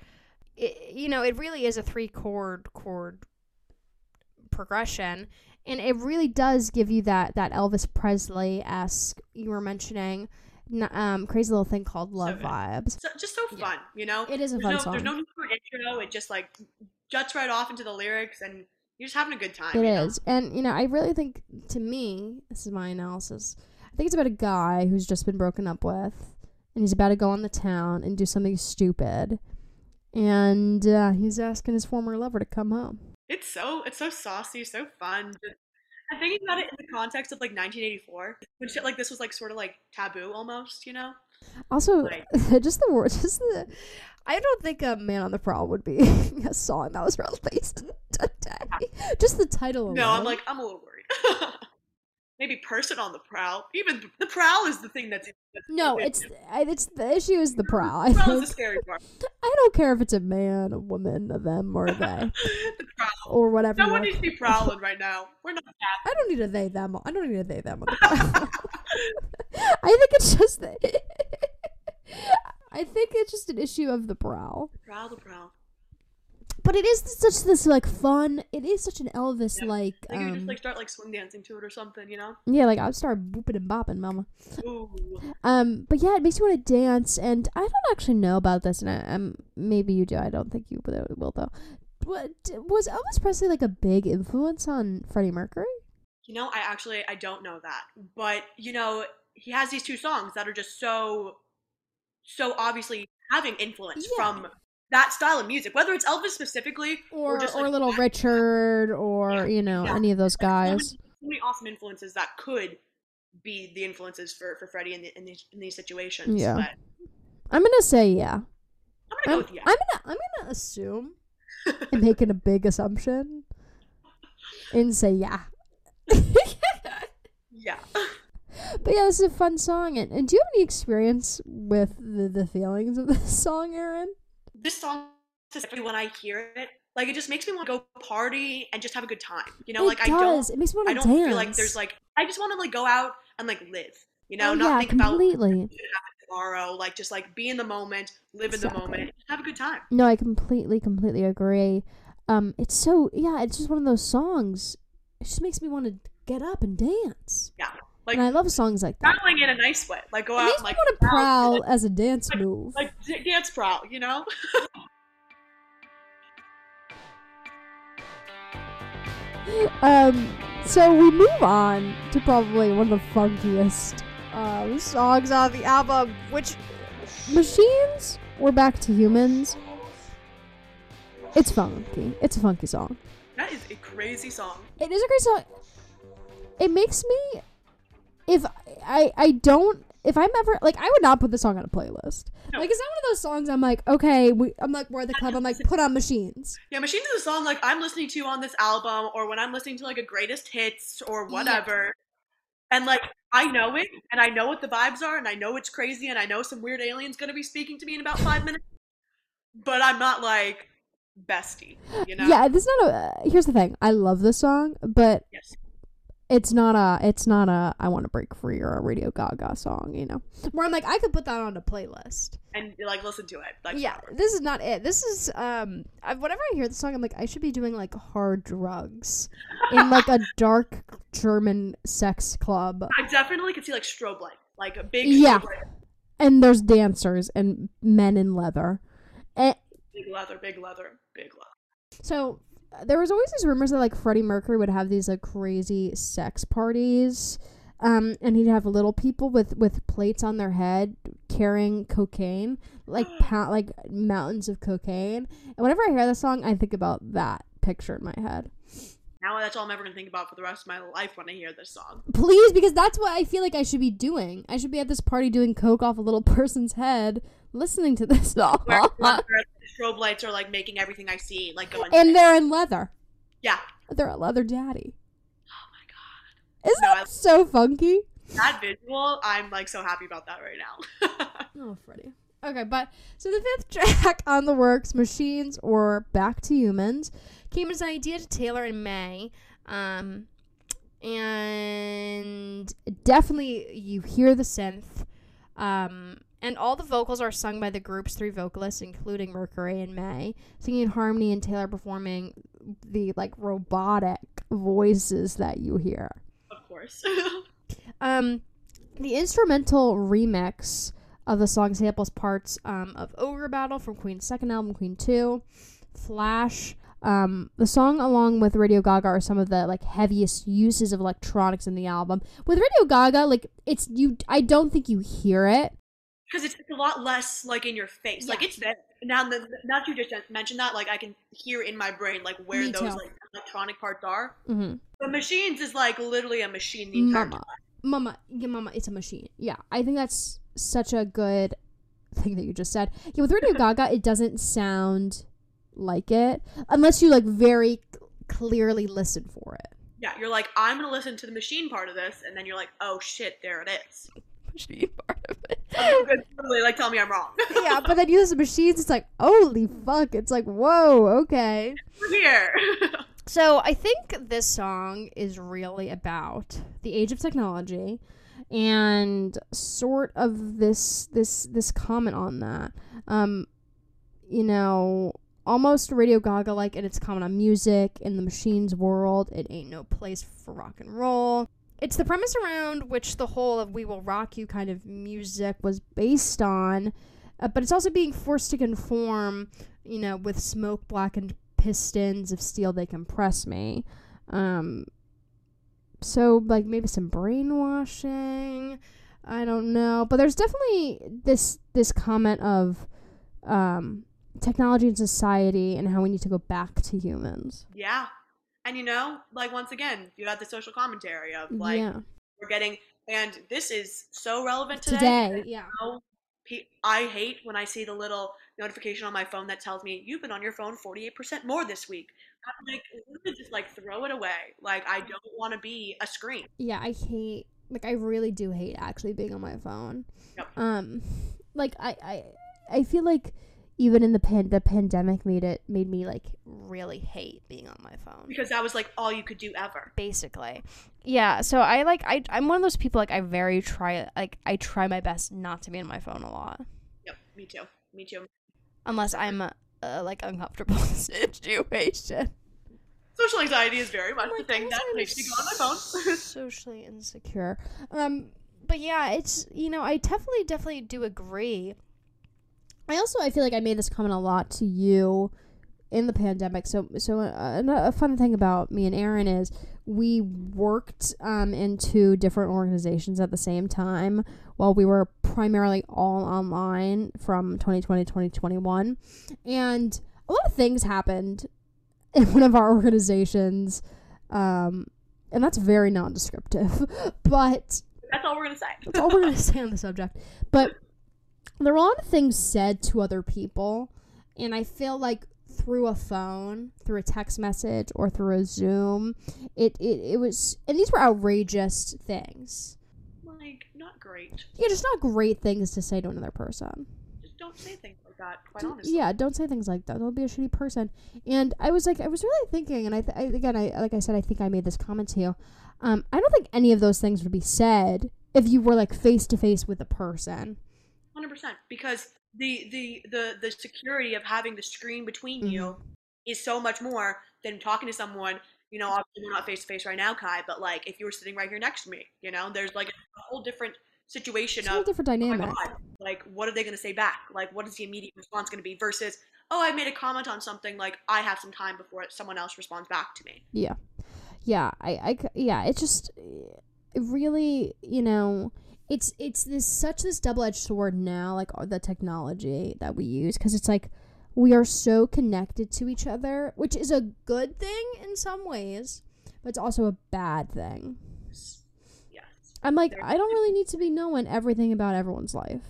It, you know, it really is a three chord chord progression, and it really does give you that that Elvis Presley esque you were mentioning. Um, crazy little thing called love good. vibes. So, just so Yeah. fun, you know? It is a there's fun no, song. There's no need for intro. It just like juts right off into the lyrics and you're just having a good time. It is, know? And, you know, I really think, to me, this is my analysis, I think it's about a guy who's just been broken up with, and he's about to go on the town and do something stupid. And uh, he's asking his former lover to come home. It's so it's so saucy, so fun. Just, I'm thinking about it in the context of like 1984, when shit like this was like sort of like taboo almost, you know? Also, Like- just the word, just the. I don't think a man on the prowl would be a song that was released today. Just the title. No, I'm like, I'm a little worried. Maybe person on the prowl. Even the prowl is the thing that's. that's no. It's it's the issue is the prowl. I, the prowl is don't, the scary part. I don't care if it's a man, a woman, a them, or a they, the prowl. or whatever. No one needs to be prowling right now. We're not that. I don't need a they them. I don't need a they them. The. I think it's just that. I think it's just an issue of the prowl. Prowl the prowl. But it is such this like fun. It is such an Elvis like. Think you Um, just like start like swing dancing to it or something, you know? yeah, like I would start booping and bopping, mama. Ooh. Um, but yeah, it makes you want to dance, and I don't actually know about this, and I, um, maybe you do. I don't think you will will though. What was Elvis Presley like a big influence on Freddie Mercury? You know, I actually I don't know that. But, you know, he has these two songs that are just so so obviously having influence Yeah. from that style of music, whether it's Elvis specifically Or or, just or like, Little Richard, or Yeah, you know yeah. any of those so many- guys. so many awesome influences that could be the influences for for Freddie in, the, in these in these situations. Yeah. But I'm gonna say yeah. I'm gonna I'm, go with yeah. I'm gonna I'm gonna assume and making a big assumption and say yeah. yeah. But yeah, this is a fun song. And, and do you have any experience with the, the feelings of this song, Erin? This song specifically when I hear it, like it just makes me want to go party and just have a good time. You know, it like I don't. It makes me want I to don't dance. feel like there's like I just want to like go out and like live. You know, oh, not yeah, think about completely. tomorrow. Like just like be in the moment, live in the moment, have a good time. No, I completely, completely agree. Um, it's so yeah, it's just one of those songs. It just makes me want to get up and dance. Yeah, like and I love songs like that. prowling in a nice way. Like go It out and like want to prowl as a dance like- move. like dance prowl. You know. Um, so we move on to probably one of the funkiest um, songs on the album, which Machines. We're back to humans. It's funky. It's a funky song. that is a crazy song. It is a great song. It makes me, if I I don't if I'm ever like I would not put this song on a playlist. No. Like it's not one of those songs I'm like okay we, I'm like we're at the club I'm like put on Machines. Yeah, Machines is a song like I'm listening to on this album, or when I'm listening to like a greatest hits or whatever, and like I know it, and I know what the vibes are, and I know it's crazy, and I know some weird alien's gonna be speaking to me in about five minutes, but I'm not like bestie, you know? Yeah, this is not a. Uh, here's the thing. I love this song, but Yes. It's not a. It's not a. I want to break free or a Radio Ga Ga song. You know, where I'm like I could put that on a playlist. And like listen to it. Like yeah, this is not it. This is um. I, whenever I hear the song, I'm like I should be doing like hard drugs in like a dark German sex club, I definitely could see like strobe light, like a big Yeah. and there's dancers and men in leather. And big leather, big leather, big leather. So there was always these rumors that like Freddie Mercury would have these like crazy sex parties, um, and he'd have little people with with plates on their head carrying cocaine, like pa- like mountains of cocaine. And whenever I hear this song, I think about that picture in my head. Now that's all I'm ever gonna think about for the rest of my life when I hear this song. Please, because that's what I feel like I should be doing. I should be at this party doing coke off a little person's head, listening to this song, Where, where the strobe lights are like making everything I see like going. and they're in leather. yeah, They're a leather daddy. Oh my god. Isn't No, that I- so funky? that visual, I'm like so happy about that right now. Oh, Freddie. Okay, but so the fifth track on the works, Machines or Back to Humans, came as an idea to Taylor in May. Um, and definitely you hear the synth. Um, and all the vocals are sung by the group's three vocalists, including Mercury and May, singing in harmony and Taylor performing the like robotic voices that you hear. of course. Um, the instrumental remix of the song samples parts um, of Ogre Battle from Queen's second album, Queen 2, Flash. Um, the song, along with Radio Ga Ga, are some of the like heaviest uses of electronics in the album. With Radio Ga Ga, like it's you, I don't think you hear it. Because it's, it's a lot less like in your face. Like it's there. Now that now that you just mentioned that, like I can hear in my brain like where Me those too. like electronic parts are. Mm-hmm. But machines is like literally a machine the entire Mama, Mama, yeah, Mama, it's a machine. Yeah, I think that's such a good thing that you just said. Yeah, with Radio Gaga, it doesn't sound like it unless you like very clearly listen for it. Yeah, you're like, I'm gonna listen to the machine part of this, and then you're like, oh shit, there it is. Machine part of it. Totally, like, tell me I'm wrong. yeah, but then you listen to machines, it's like, holy fuck! It's like, whoa, okay. Here. So I think this song is really about the age of technology and sort of this this this comment on that. Um, you know, almost Radio Ga Ga like in its comment on music in the machines world. It ain't no place for rock and roll. It's the premise around which the whole of "We Will Rock You" kind of music was based on, uh, but it's also being forced to conform. You know, with smoke blackened pistons of steel they compress me um so like maybe some brainwashing i don't know but there's definitely this this comment of um technology and society and how we need to go back to humans yeah. And you know, like once again, you have the social commentary of like yeah we're getting, and this is so relevant today. today yeah pe- I hate when I see the little notification on my phone that tells me you've been on your phone 48% more this week. I'm like, just like throw it away. Like I don't want to be a screen. yeah i hate like i really do hate actually being on my phone Yep. um like i i i feel like even in the pan the pandemic made it made me like really hate being on my phone Because that was like all you could do ever. basically yeah so i like I, i'm one of those people like i very try like i try my best not to be on my phone a lot Yep, me too. Me too. unless i'm uh, like uncomfortable situation Social anxiety is very much Oh the thing that makes me go on my phone. socially insecure um but yeah it's you know i definitely definitely do agree i also i feel like i made this comment a lot to you in the pandemic so so uh, a fun thing about me and erin is we worked um, in two different organizations at the same time while we were primarily all online from 2020 to 2021 and a lot of things happened in one of our organizations um, and that's very non-descriptive but That's all we're gonna say. that's all we're going to say on the subject. But there were a lot of things said to other people, and I feel like through a phone, through a text message, or through a Zoom, it, it, it was, and these were outrageous things. Like, not great. Yeah, just not great things to say to another person. Just don't say things like that. Quite honestly. Yeah, don't say things like that. Don't be a shitty person. And I was like, I was really thinking, and I, th- I again, I like I said, I think I made this comment to you. Um, I don't think any of those things would be said if you were like face to face with a person. Hundred percent. Because the the the the security of having the screen between Mm-hmm. you is so much more than talking to someone. You know, obviously we're not face to face right now, Kai, but like if you were sitting right here next to me, you know, there's like a whole different situation It's a whole of different oh dynamic. god, like what are they gonna say back? Like what is the immediate response gonna be versus oh I made a comment on something like I have some time before someone else responds back to me. yeah Yeah, i, I yeah it's just it really you know it's it's this such this double-edged sword now like the technology that we use because it's like we are so connected to each other which is a good thing in some ways but it's also a bad thing Yes. i'm like i don't really need to be knowing everything about everyone's life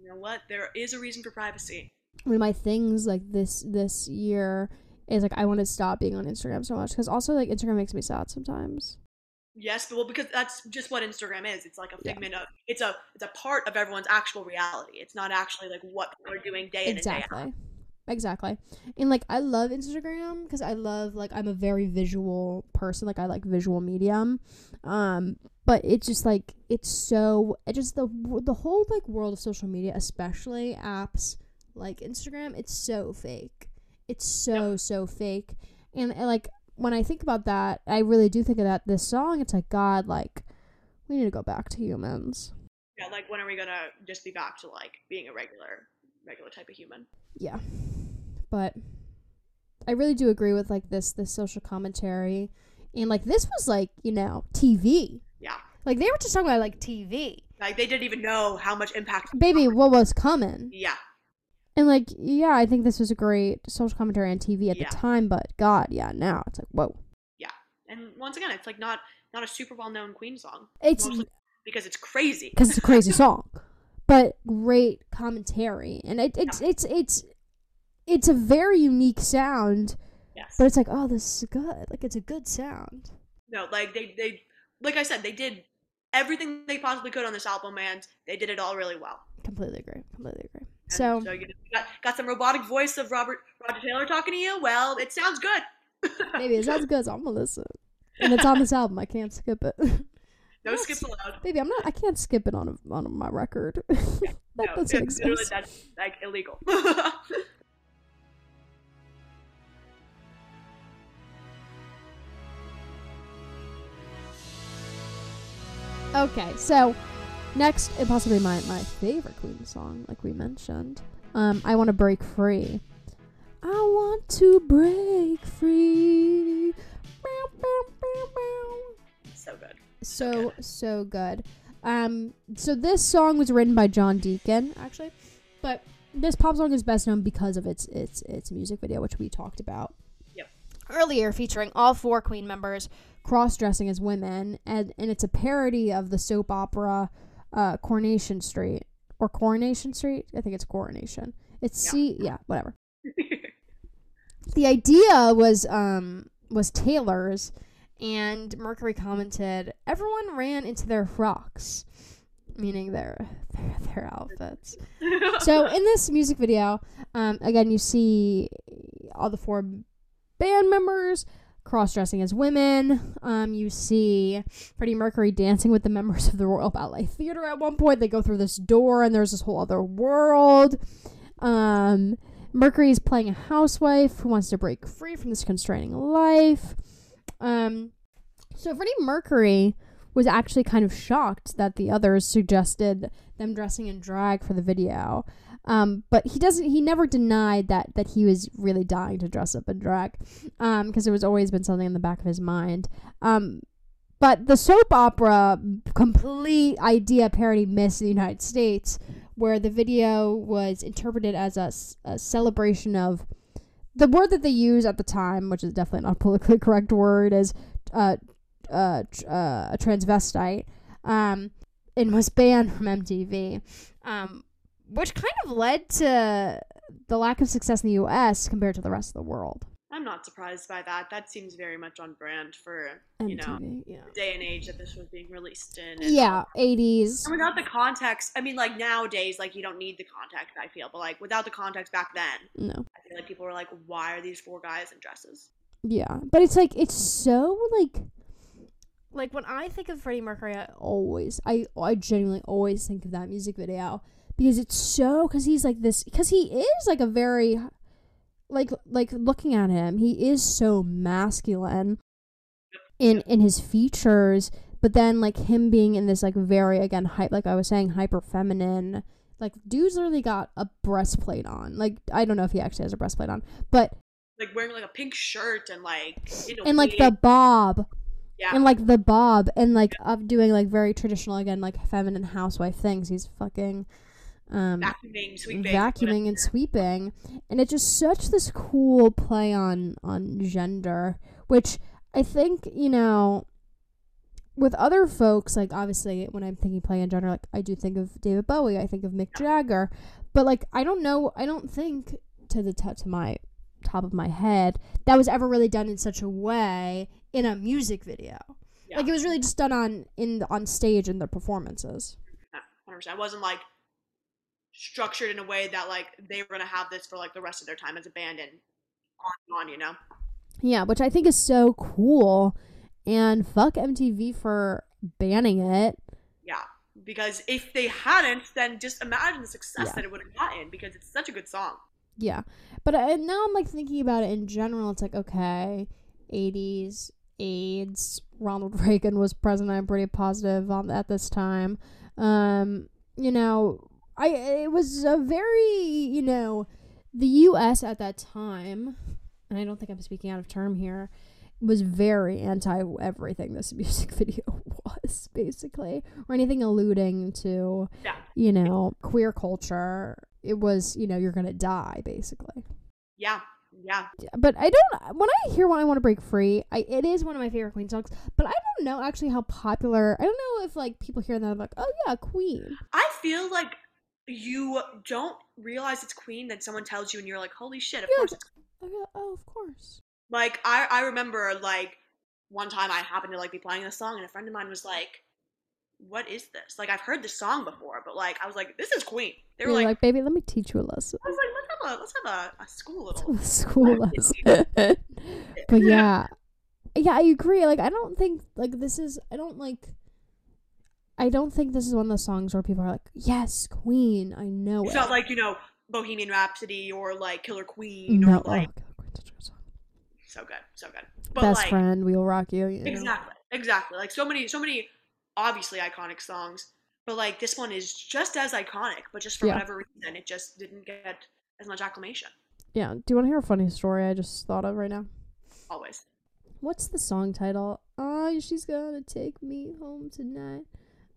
You know what? There is a reason for privacy. one of my things like this this year is like i want to stop being on instagram so much because also like instagram makes me sad sometimes Yes, but well, because that's just what Instagram is. It's like a Yeah. figment of it's a it's a part of everyone's actual reality. It's not actually like what people are doing day in and day out. exactly exactly and like i love instagram because i love like i'm a very visual person like i like visual medium um but it's just like it's so it just the the whole like world of social media especially apps like instagram it's so fake it's so so fake and, and like when i think about that i really do think of that this song it's like god like we need to go back to humans Yeah, like when are we gonna just be back to like being a regular regular type of human? yeah but i really do agree with like this this social commentary and like this was like you know tv Yeah. like they were just talking about like tv Like they didn't even know how much impact baby what was coming Yeah. And like yeah i think this was a great social commentary on tv at Yeah. the time but god yeah now it's like whoa Yeah, And once again, it's like not not a super well known Queen song. it's because it's crazy. because it's a crazy song, but great commentary, and it, it's it's it's it's a very unique sound. Yes. But it's like, oh, this is good. Like it's a good sound. No, like they they like I said, they did everything they possibly could on this album, and they did it all really well. Completely agree. Completely agree. So so you know, got, got some robotic voice of Robert Roger Taylor talking to you. Well, it sounds good. maybe it sounds good. So I'm gonna listen. And it's on this album. I can't skip it. no skips allowed. Baby, I'm not. I can't skip it on a, on my record. that No, doesn't literally exist. that's like illegal. Okay, so next, and possibly my my favorite Queen song, like we mentioned. Um, I want to break free. I want to break free. Bow, bow, bow. so good. So so good. Um, so this song was written by John Deacon, actually, but this pop song is best known because of its its its music video, which we talked about Yep. earlier, featuring all four Queen members cross dressing as women, and and it's a parody of the soap opera uh, Coronation Street or Coronation Street. I think it's Coronation. It's Yeah. C. Yeah, whatever the idea was um was Taylor's and Mercury commented everyone ran into their frocks meaning their their, their outfits so in this music video um again you see all the four band members cross-dressing as women um you see Freddie Mercury dancing with the members of the Royal Ballet Theater at one point they go through this door and there's this whole other world um Mercury is playing a housewife who wants to break free from this constraining life. Um, so Freddie Mercury was actually kind of shocked that the others suggested them dressing in drag for the video. Um, but he doesn't. He never denied that that he was really dying to dress up in drag, um, because it was always been something in the back of his mind. Um, but the soap opera complete idea parody miss in the United States where the video was interpreted as a celebration of the word that they use at the time, which is definitely not a politically correct word, is uh, uh, uh, a transvestite, um, and was banned from MTV, um, which kind of led to the lack of success in the U.S. compared to the rest of the world. I'm not surprised by that. That seems very much on brand for you know yeah, the day and age that this was being released in. yeah, eighties. And without the context, I mean, like nowadays, like you don't need the context. I feel, but like without the context back then, No, I feel like people were like, "Why are these four guys in dresses?" Yeah, but it's like it's so like like when I think of Freddie Mercury, I always I I genuinely always think of that music video because it's so because he's like this because he is like a very like like looking at him he is so masculine in in his features but then like him being in this like very again hype like I was saying hyper feminine like dude's literally got a breastplate on like I don't know if he actually has a breastplate on but Like wearing like a pink shirt and like you know, and like the bob yeah, and like the bob and like of doing like very traditional again like feminine housewife things he's fucking um vacuuming, sweeping, vacuuming and sweeping. And it's just such this cool play on on gender which i think you know with other folks like obviously when i'm thinking play on gender like i do think of david bowie i think of mick jagger but like i don't know i don't think to the top to my top of my head that was ever really done in such a way in a music video. Yeah. like it was really just done on in the, on stage in their performances. Hundred percent. I wasn't like structured in a way that like they were gonna have this for like the rest of their time as a band and on and on. You know. Yeah, which I think is so cool. And fuck MTV for banning it. Yeah. Because if they hadn't, then just imagine the success Yeah. that it would have gotten because it's such a good song. Yeah. But I, now I'm like thinking about it in general. It's like, okay, 80s, AIDS, Ronald Reagan was president. I'm pretty positive on at this time. Um, you know, I it was a very, you know, the US at that time, and I don't think I'm speaking out of term here, was very anti everything this music video was, basically. Or anything alluding to Yeah. you know, queer culture, it was, you know, you're going to die, basically. Yeah. Yeah. But I don't. When I hear "When I Want to Break Free," I, it is one of my favorite Queen songs. But I don't know actually how popular. I don't know if like people hear that like, oh yeah, Queen. I feel like you don't realize it's Queen, then someone tells you, and you're like, "Holy shit!" Of Yeah. course, it's oh, I go, oh, of course. like I I remember like one time I happened to like be playing this song, and a friend of mine was like, "What is this?" Like I've heard this song before, but like I was like, "This is Queen." They were like, like, baby, let me teach you a lesson. I was like, "Let's have a let's have a, a school little." a school lesson. but yeah, yeah, I agree. Like, I don't think like this is. I don't like. I don't think this is one of those songs where people are like, "Yes, Queen, I know It's it." not like you know Bohemian Rhapsody or like Killer Queen no, or like oh, Queen's such a good song. so good, so good. But Best like friend, we will rock you. you know? exactly, exactly. Like so many, so many obviously iconic songs, but like this one is just as iconic, but just for Yeah. whatever reason, it just didn't get as much acclamation. Yeah. Do you want to hear a funny story I just thought of right now? Always. What's the song title? Oh, she's gonna take me home tonight.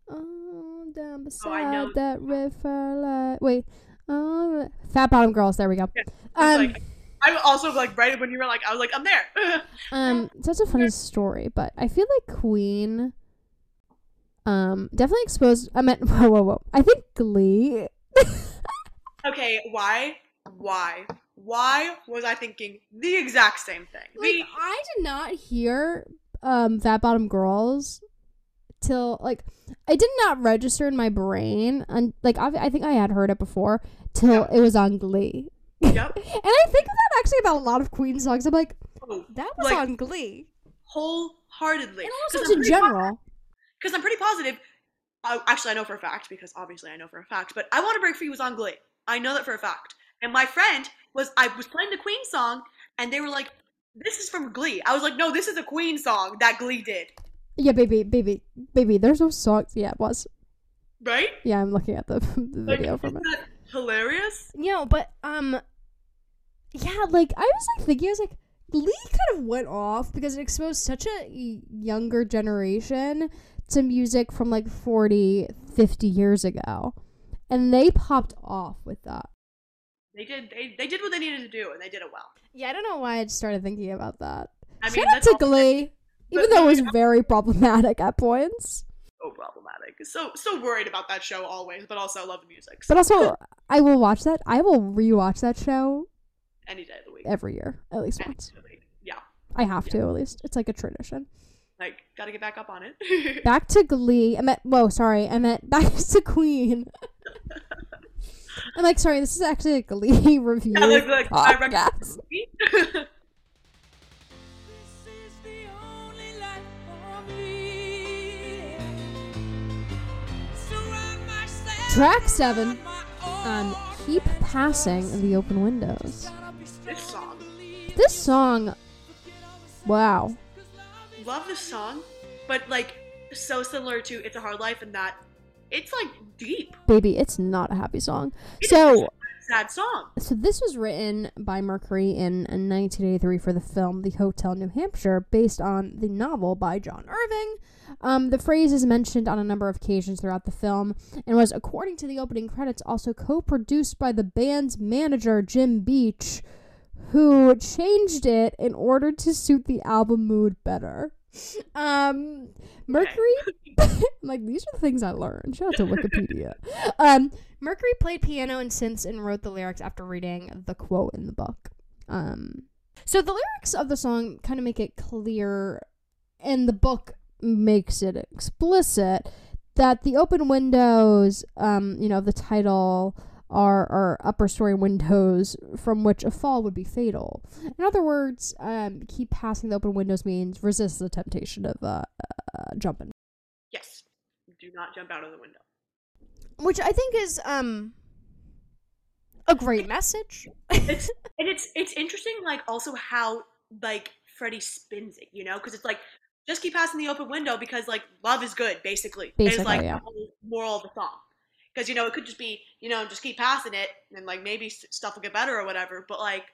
Oh, down beside know. that river. Light. Wait. Oh, Fat Bottom Girls. There we go. Yeah, Um, like I also like right when you were like, I was like, I'm there. um, such a funny story, but I feel like Queen, um, definitely exposed. I meant whoa, whoa, whoa. I think Glee. okay, why, why, why was I thinking the exact same thing? Like The I did not hear um Fat Bottom Girls till like it did not register in my brain and like I, I think I had heard it before till Yeah. it was on Glee. yep. And I think that actually about a lot of Queen songs. I'm like, Oh, that was Like, on Glee. wholeheartedly. And also in general. because I'm pretty positive. I, actually, I know for a fact because obviously I know for a fact. But I Want to Break Free was on Glee. I know that for a fact. And my friend was I was playing the Queen song, and they were like, "This is from Glee." I was like, "No, this is a Queen song that Glee did." Yeah, baby, baby, baby. There's no socks. Yeah, it was. Right? Yeah, I'm looking at the, the Like, video from it. isn't that hilarious? You know, but um, yeah, like I was like thinking, I was like, Glee kind of went off because it exposed such a younger generation to music from like 40, 50 years ago, and they popped off with that. They did. They, they did what they needed to do, and they did it well. Yeah, I don't know why I just started thinking about that. I mean, Shout out that's to also Glee, even though it was very problematic at points. so problematic. So so worried about that show always, but also love the music. So But also, I will watch that. I will rewatch that show any day of the week. every year, at least Any once. day of the week. Yeah, I have to, at least. It's like a tradition. like gotta get back up on it. Back to Glee. I meant. Whoa, sorry. I meant back to Queen. I'm like, sorry. This is actually a Glee review yeah, like, like I recommend podcast. Track seven. Um, keep passing the open windows. this song, This song. Wow. love this song, but like so similar to "It's a Hard Life" and that it's like deep, Baby, it's not a happy song. So, sad song. so this was written by Mercury in 1983 for the film The Hotel New Hampshire, based on the novel by John Irving. Um, the phrase is mentioned on a number of occasions throughout the film and was, according to the opening credits, also co-produced by the band's manager Jim Beach, who changed it in order to suit the album mood better. Um, Mercury, like these are the things I learned. Shout out to Wikipedia. Um, Mercury played piano and synths and wrote the lyrics after reading the quote in the book. Um, so the lyrics of the song kind of make it clear, and the book makes it explicit that the open windows, um, you know, the title are are upper story windows from which a fall would be fatal. In other words, um, keep passing the open windows means resist the temptation of uh, uh jumping, Yes, do not jump out of the window. which I think is um a great message. It's and it's it's interesting, like also how like Freddie spins it, you know, because it's like just keep passing the open window because like love is good, basically. Basically, is like yeah. the whole moral of the song. Because you know it could just be you know just keep passing it and like maybe stuff will get better or whatever. But like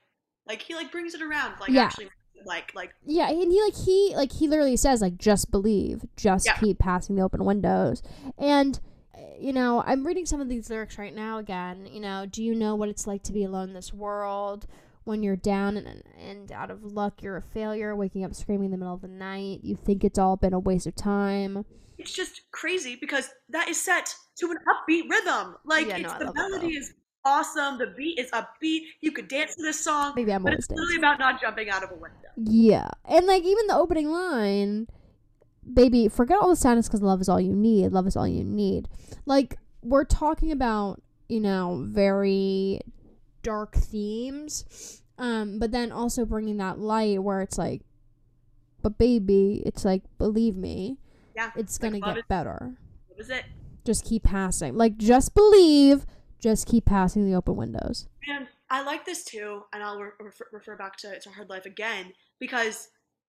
like he like brings it around, like Yeah. actually like like Yeah, and he like he like he literally says like just believe, just Yeah. keep passing the open windows. And uh, you know, I'm reading some of these lyrics right now again. You know, do you know what it's like to be alone in this world when you're down and, and out of luck, you're a failure, waking up screaming in the middle of the night. You think it's all been a waste of time. It's just crazy because that is set to an upbeat rhythm. Like Yeah, it's I the melody is awesome. The beat is upbeat. You could dance to this song, Maybe I'm but it's really about not jumping out of a window. Yeah. And like even the opening line, baby, forget all the sadness because love is all you need. Love is all you need. Like we're talking about, you know, very dark themes. Um, but then also bringing that light where it's like, but baby, it's like, believe me, Yeah, it's like, gonna get is- better. What was it? Just keep passing. Like, just believe, just keep passing the open windows. And I like this too, and I'll re- refer, refer back to It's a Hard Life again because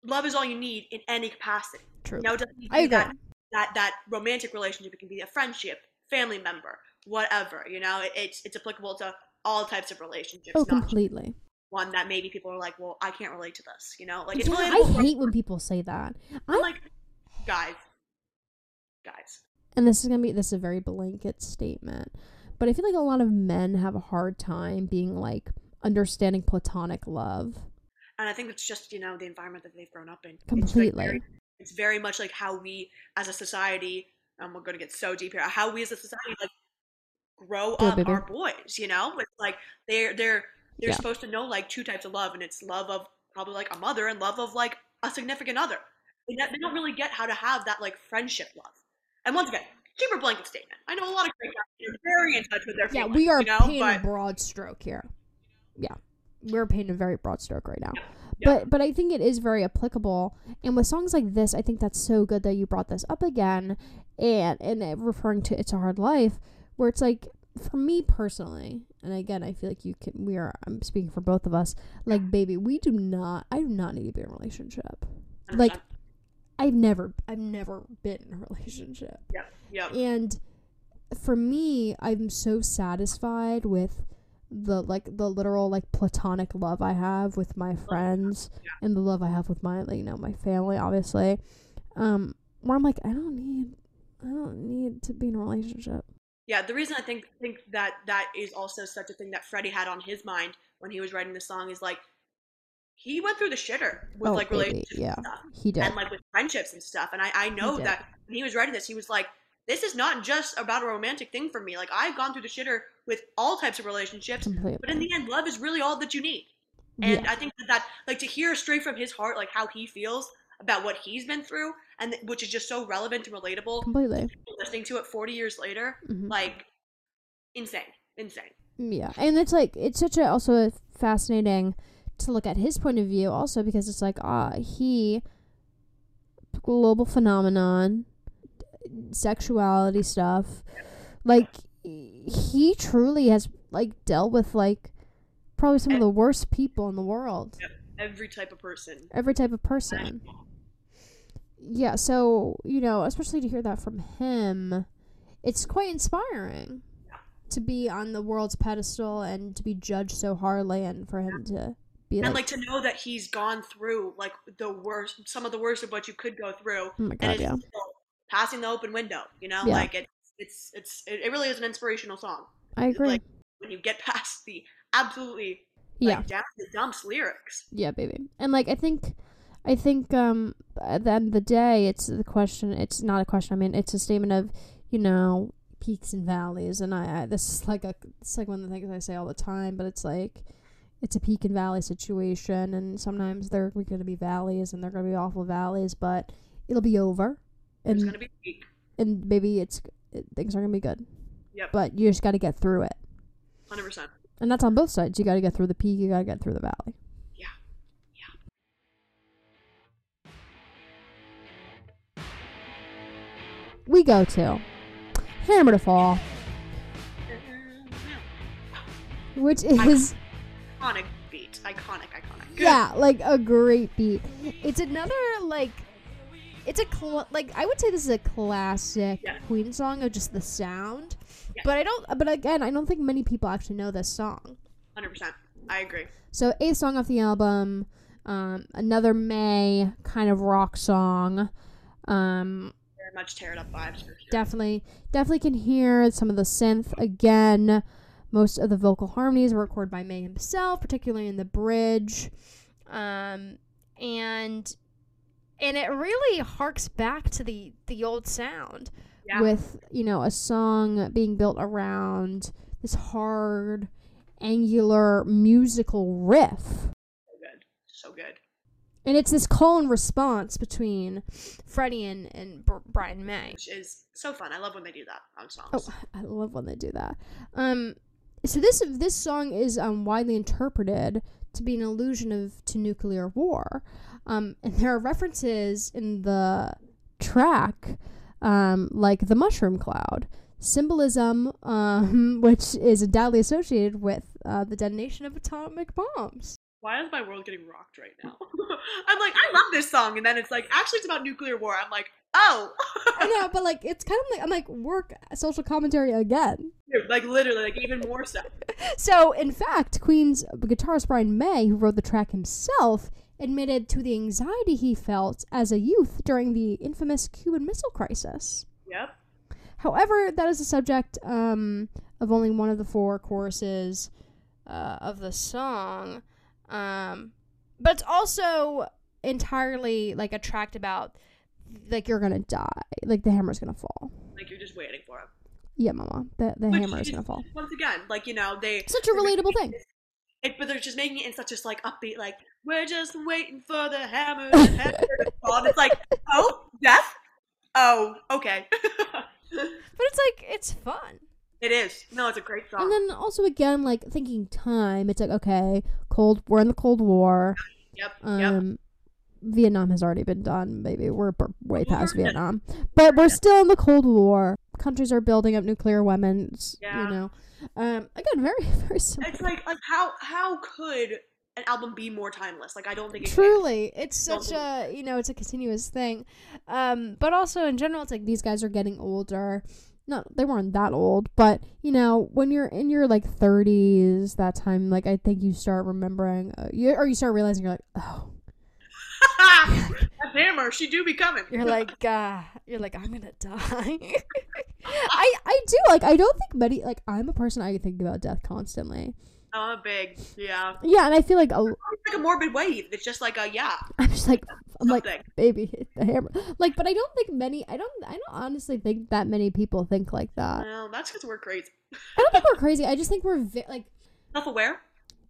love is all you need in any capacity. True. Now, it doesn't need to I agree. that, that that romantic relationship. It can be a friendship, family member, whatever. You know, it, it's it's applicable to all types of relationships, Oh, not completely. one that maybe people are like, well, I can't relate to this. You know, like it's Yeah, I hate when people say that. I'm I like, guys, guys. And this is gonna be this is a very blanket statement, but I feel like a lot of men have a hard time being like understanding platonic love. And I think it's just you know the environment that they've grown up in. It's, like, Completely. very, it's very much like how we as a society. Um, we're going to get so deep here. How we as a society like grow up baby. our boys. You know, it's like they're they're they're Yeah. supposed to know like two types of love, and it's love of probably like a mother and love of like a significant other. They don't really get how to have that like friendship love. And once again, super blanket statement. I know a lot of great guys are very in touch with their feelings, Yeah, we are you know, painting but a broad stroke here. Yeah, we're painting a very broad stroke right now. Yeah. But but I think it is very applicable, and with songs like this, I think that's so good that you brought this up again, and and referring to "It's a Hard Life," where it's like for me personally, and again, I feel like you can. We are. I'm speaking for both of us. Like, baby, we do not. I do not need to be in a relationship. Like, I've never. I've never been in a relationship. Yeah. yep. And for me, I'm so satisfied with the like the literal like platonic love I have with my friends and the love I have with my like, you know my family obviously. Um where I'm like I don't need I don't need to be in a relationship. Yeah, the reason I think think that that is also such a thing that Freddie had on his mind when he was writing the song is like he went through the shitter with Oh, like baby, relationships yeah. and stuff, He did. and like with friendships and stuff. And I I know that when he was writing this, he was like, "This is not just about a romantic thing for me. Like I've gone through the shitter with all types of relationships, completely. but in the end, love is really all that you need." And yeah. I think that, that like to hear straight from his heart, like how he feels about what he's been through, and th- which is just so relevant and relatable. completely. Listening to it 40 years later, Mhm. like insane, insane. Yeah, and it's like it's such a also a fascinating to look at his point of view also because it's like ah he global phenomenon sexuality stuff like he truly has like dealt with like probably some of the worst people in the world. Every type of person. every type of person. Yeah so you know especially to hear that from him it's quite inspiring to be on the world's pedestal and to be judged so hardly and for him to be like, and like to know that he's gone through like the worst, some of the worst of what you could go through, oh my and it's yeah still passing the open window. You know, Yeah. like it's it's it's it, it really is an inspirational song. i agree like, When you get past the absolutely yeah like, down the dumps lyrics. yeah baby and like i think i think um at the end of the day it's the question it's not a question i mean it's a statement of you know peaks and valleys and i, I this is like a it's like one of the things i say all the time but it's like it's a peak and valley situation and sometimes there are going to be valleys and they're going to be awful valleys but it'll be over There's and gonna be peak. and maybe it's it, things are going to be good Yep. but you just got to get through it Hundred percent. and that's on both sides you got to get through the peak you got to get through the valley Yeah. Yeah. we go to hammer to fall which is Iconic beat. Iconic. Iconic. yeah like a great beat it's another like it's a cl- like i would say this is a classic Yeah. queen song of just the sound Yeah. but i don't but again i don't think many people actually know this song Hundred percent. I agree. so eighth song off the album um another may kind of rock song um Very much tear it up vibes for sure. definitely definitely can hear some of the synth again Most of the vocal harmonies were recorded by May himself, particularly in the bridge. Um, and and it really harks back to the the old sound Yeah. with you know a song being built around this hard angular musical riff so good. So good. and it's this call and response between freddie and, and Br- brian may Which is so fun. I love when they do that on songs. oh i love when they do that um so this this song is um widely interpreted to be an allusion of to nuclear war um and there are references in the track um like the mushroom cloud symbolism um which is undoubtedly associated with uh, the detonation of atomic bombs Why is my world getting rocked right now? I'm like, I love this song, and then it's like, actually, it's about nuclear war. I'm like, oh, I know, but like it's kind of like I'm like work social commentary again. Like literally, like even more so. So in fact, Queen's guitarist Brian May, who wrote the track himself, admitted to the anxiety he felt as a youth during the infamous Cuban Missile Crisis. Yep. However, that is the subject um, of only one of the four choruses uh, of the song. Um, but it's also entirely like a tract about like you're gonna die, like the hammer's gonna fall. Like you're just waiting for him. Yeah, mama, the the Which hammer is is- gonna fall. Once again, like you know, they Such a relatable thing. It, but they're just making it in such just like upbeat, like we're just waiting for the hammer to hammer to fall. And it's like, oh, death. Oh, okay. But it's like it's fun. it is. No, it's a great song. And then also again, like thinking time, it's like okay, cold. We're in the Cold War. yep. Um, yep. Vietnam has already been done. Maybe we're b- way past Yeah. Vietnam, but we're still in the Cold War. Countries are building up nuclear weapons. Yeah. You know, um, again, very very similar. It's like like how how could an album be more timeless? Like I don't think it can. Truly, it's such a you know, it's a continuous thing. Um, but also in general, it's like these guys are getting older. Not they weren't that old, but you know, when you're in your like 30s, that time, like I think you start remembering, uh, you or you start realizing you're like, oh, that hammer, she do be coming. you're like, uh, you're like, I'm gonna die. I I do like I don't think many like I'm a person I think about death constantly. oh, big, yeah. Yeah, and I feel like a, It's like a morbid wave. It's just like a yeah, I'm just like I'm like baby hit the hammer like but i don't think many i don't i don't honestly think that many people think like that well, that's because we're crazy. i don't think we're crazy i just think we're vi- like Self aware.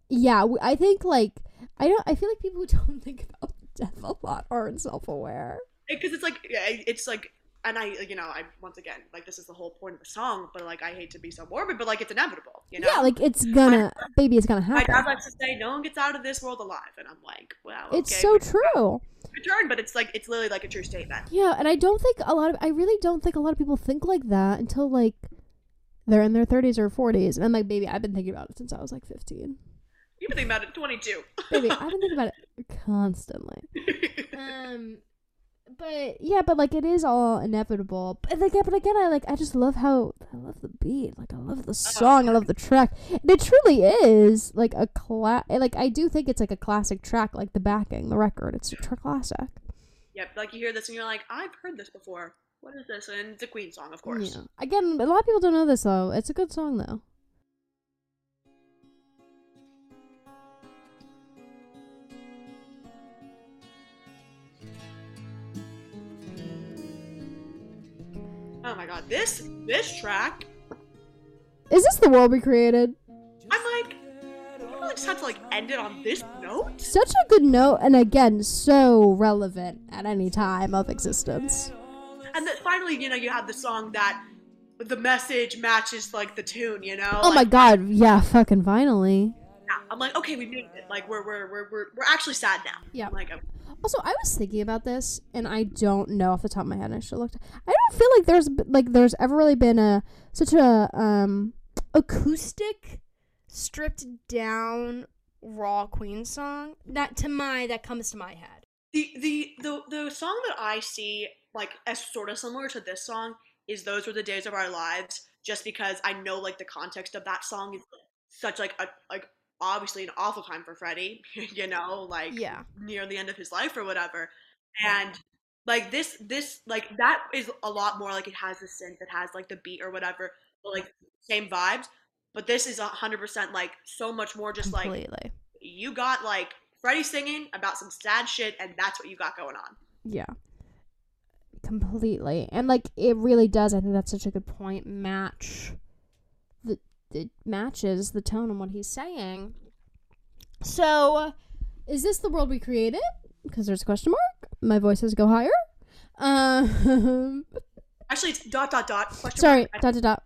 yeah we, i think like i don't i feel like people who don't think about death a lot aren't self-aware. Because it's like it's like and i you know i once again like this is the whole point of the song but like i hate to be so morbid but like it's inevitable you know? Yeah like it's gonna baby it's gonna happen. my dad likes to say no one gets out of this world alive and i'm like wow okay, it's so true. return but it's like it's literally like a true statement. Yeah and i don't think a lot of i really don't think a lot of people think like that until like they're in their 30s or 40s and like baby i've been thinking about it since i was like 15 you've been thinking about it 22 baby i've been thinking about it constantly. Um but yeah but like it is all inevitable. But like yeah, but again i like i just love how i love the beat. Like i love the song. I love the track. And it truly is like a class. like i do think it's like a classic track like the backing the record. It's a tr- classic. Yep like you hear this and you're like i've heard this before. What is this? And it's a queen song of course. Yeah. again a lot of people don't know this though. It's a good song though oh my god this this track. Is this the world we created? I'm like you really just had to like end it on this note. Such a good note and again so relevant at any time of existence. And then finally you know you have the song that the message matches like the tune you know? Oh my god yeah fucking finally i'm like okay we made it like we're we're we're we're, we're actually sad now Yeah. I'm like Also, I was thinking about this, and I don't know off the top of my head. I should look. I don't feel like there's like there's ever really been a such a um acoustic, stripped down raw Queen song that to my that comes to my head. the the the the song that I see like as sort of similar to this song is "Those Were the Days of Our Lives," just because I know like the context of that song is such like a like obviously an awful time for Freddie, you know, like Yeah, near the end of his life or whatever, and like this this like that is a lot more like it has the synth, it has like the beat or whatever, but like same vibes. But this is hundred percent like so much more. Just like Completely. you got like Freddie singing about some sad shit, and that's what you got going on. Yeah. Completely. And like it really does, I think that's such a good point, match it matches the tone and what he's saying. So is this the world we created? Because there's a question mark. My voice says go higher. Um Actually, it's dot dot dot. Question sorry, mark. dot dot dot.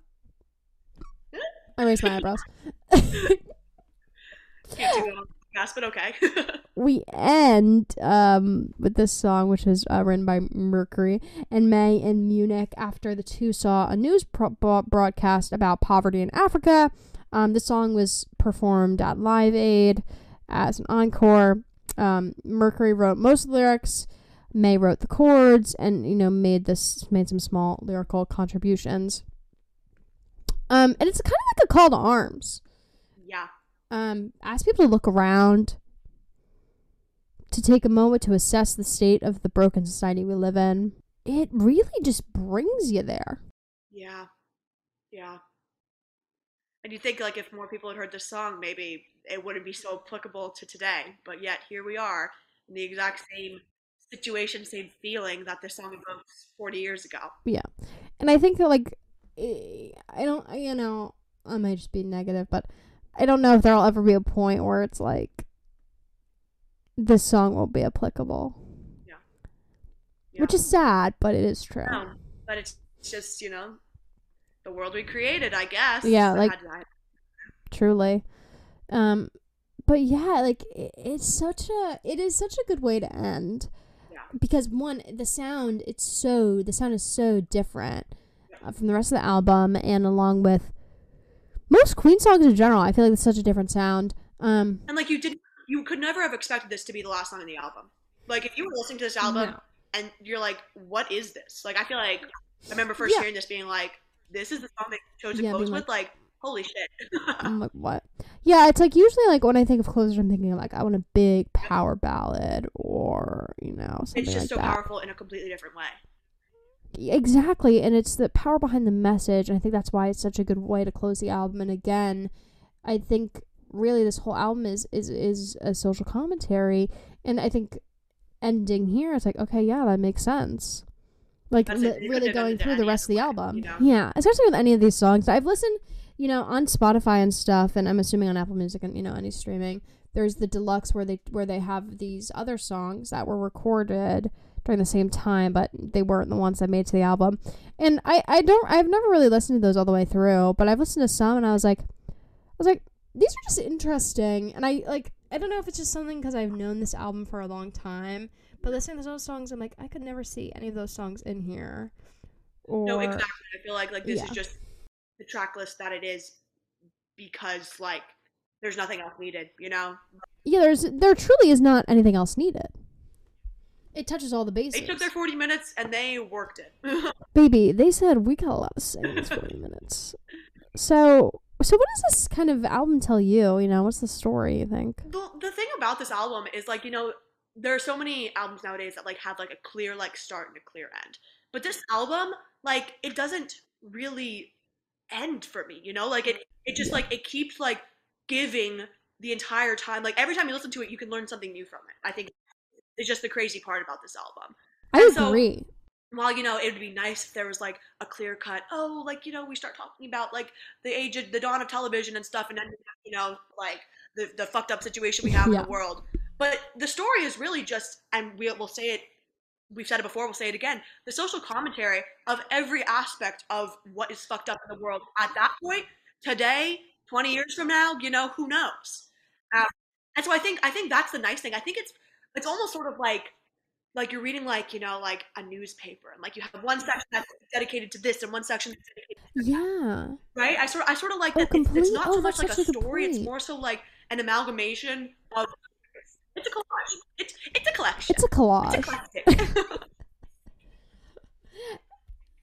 I raised my eyebrows. Can't do that on the podcast, but okay. we end um, with this song, which is uh, written by Mercury and May in Munich after the two saw a news pro- broadcast about poverty in Africa. Um, the song was performed at Live Aid as an encore. Um, Mercury wrote most of the lyrics. May wrote the chords, and you know made this made some small lyrical contributions. Um, and it's kind of like a call to arms yeah. Um, ask people to look around, to take a moment to assess the state of the broken society we live in. It really just brings you there. Yeah. Yeah. And you think like if more people had heard this song, maybe it wouldn't be so applicable to today. But yet here we are in the exact same situation, same feeling that this song evokes 40 years ago. Yeah. And I think that, like, eh, I don't, you know, I might just be negative, but I don't know if there'll ever be a point where it's like, this song won't be applicable. Yeah. Which is sad, but it is true. Um, but it's just, you know, the world we created, I guess. Yeah, like- truly um but yeah like it, it's such a it is such a good way to end Yeah. because one the sound it's so the sound is so different Yeah. uh, from the rest of the album and along with most queen songs in general i feel like it's such a different sound um And like you didn't, you could never have expected this to be the last song in the album. Like if you were listening to this album no. and you're like, what is this? Like I feel like I remember first Yeah. hearing this being like, this is the song they chose to Yeah, close with. Like, holy shit. i'm like what yeah it's like usually like when i think of closers i'm thinking like i want a big power ballad or you know something like it's just like so that powerful in a completely different way. Exactly, and it's the power behind the message, and I think that's why it's such a good way to close the album. And again, I think really this whole album is is is a social commentary, and I think ending here, it's like okay, yeah, that makes sense. Like li- really going through the rest of the album, you know? yeah, especially with any of these songs. I've listened, you know, on Spotify and stuff, and I'm assuming on Apple Music and you know any streaming. There's the deluxe where they where they have these other songs that were recorded during the same time, but they weren't the ones that made it to the album. And I, I don't I've never really listened to those all the way through, but I've listened to some and I was like I was like these are just interesting. And I like I don't know if it's just something cuz I've known this album for a long time, but listening to those songs I'm like I could never see any of those songs in here. Or No, exactly. I feel like like this Yeah. is just the track list that it is because like there's nothing else needed, you know? Yeah, there's there truly is not anything else needed. It touches all the bases. They took their 40 minutes and they worked it. Baby, they said we got a lot to say in these 40 minutes. So, so what does this kind of album tell you? You know, what's the story, you think? the, the thing about this album is like you know there are so many albums nowadays that like have like a clear like start and a clear end but this album like it doesn't really end for me you know like it it just Yeah. like it keeps like giving the entire time like every time you listen to it you can learn something new from it i think it's just the crazy part about this album. I And so- agree. while you know it would be nice if there was like a clear cut oh like you know we start talking about like the age of the dawn of television and stuff and then you know like the, the fucked up situation we have in the world. But the story is really just and we, we'll say it we've said it before we'll say it again the social commentary of every aspect of what is fucked up in the world at that point today 20 years from now you know who knows? Um, and so i think i think that's the nice thing. I think it's it's almost sort of like like you're reading like you know like a newspaper and like you have one section that's dedicated to this and one section that's dedicated Yeah. right i sort i sort of like Oh, that it's, it's complete- not oh, so much like a such a good story it's more so like an amalgamation of it's a collage it's it's a collection It's a collage. eclectic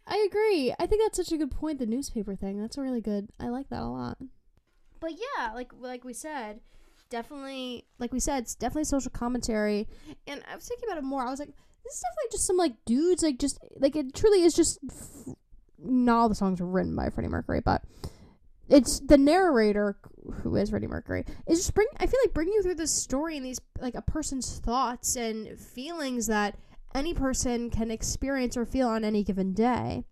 I agree. I think that's such a good point. The newspaper thing. That's a really good. I like that a lot. But yeah, like like we said, definitely like we said, it's definitely social commentary. And I was thinking about it more. I was like, this is definitely just some like dudes, like just like it truly is just. F- not all the songs are written by Freddie Mercury, but it's the narrator who is Freddie Mercury is just bring I feel like bringing you through this story and these like a person's thoughts and feelings that any person can experience or feel on any given day.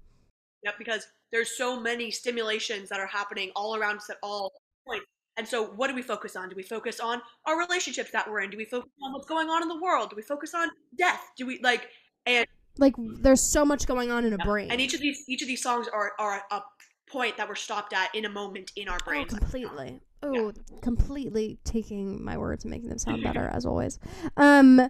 Yep, because there's so many stimulations that are happening all around us at all points. And so, what do we focus on? Do we focus on our relationships that we're in? Do we focus on what's going on in the world? Do we focus on death? Do we like and Like there's so much going on in a brain. and each of these each of these songs are are a point that we're stopped at in a moment in our brain. Oh, completely. Oh, completely taking my words and making them sound better as always. Um,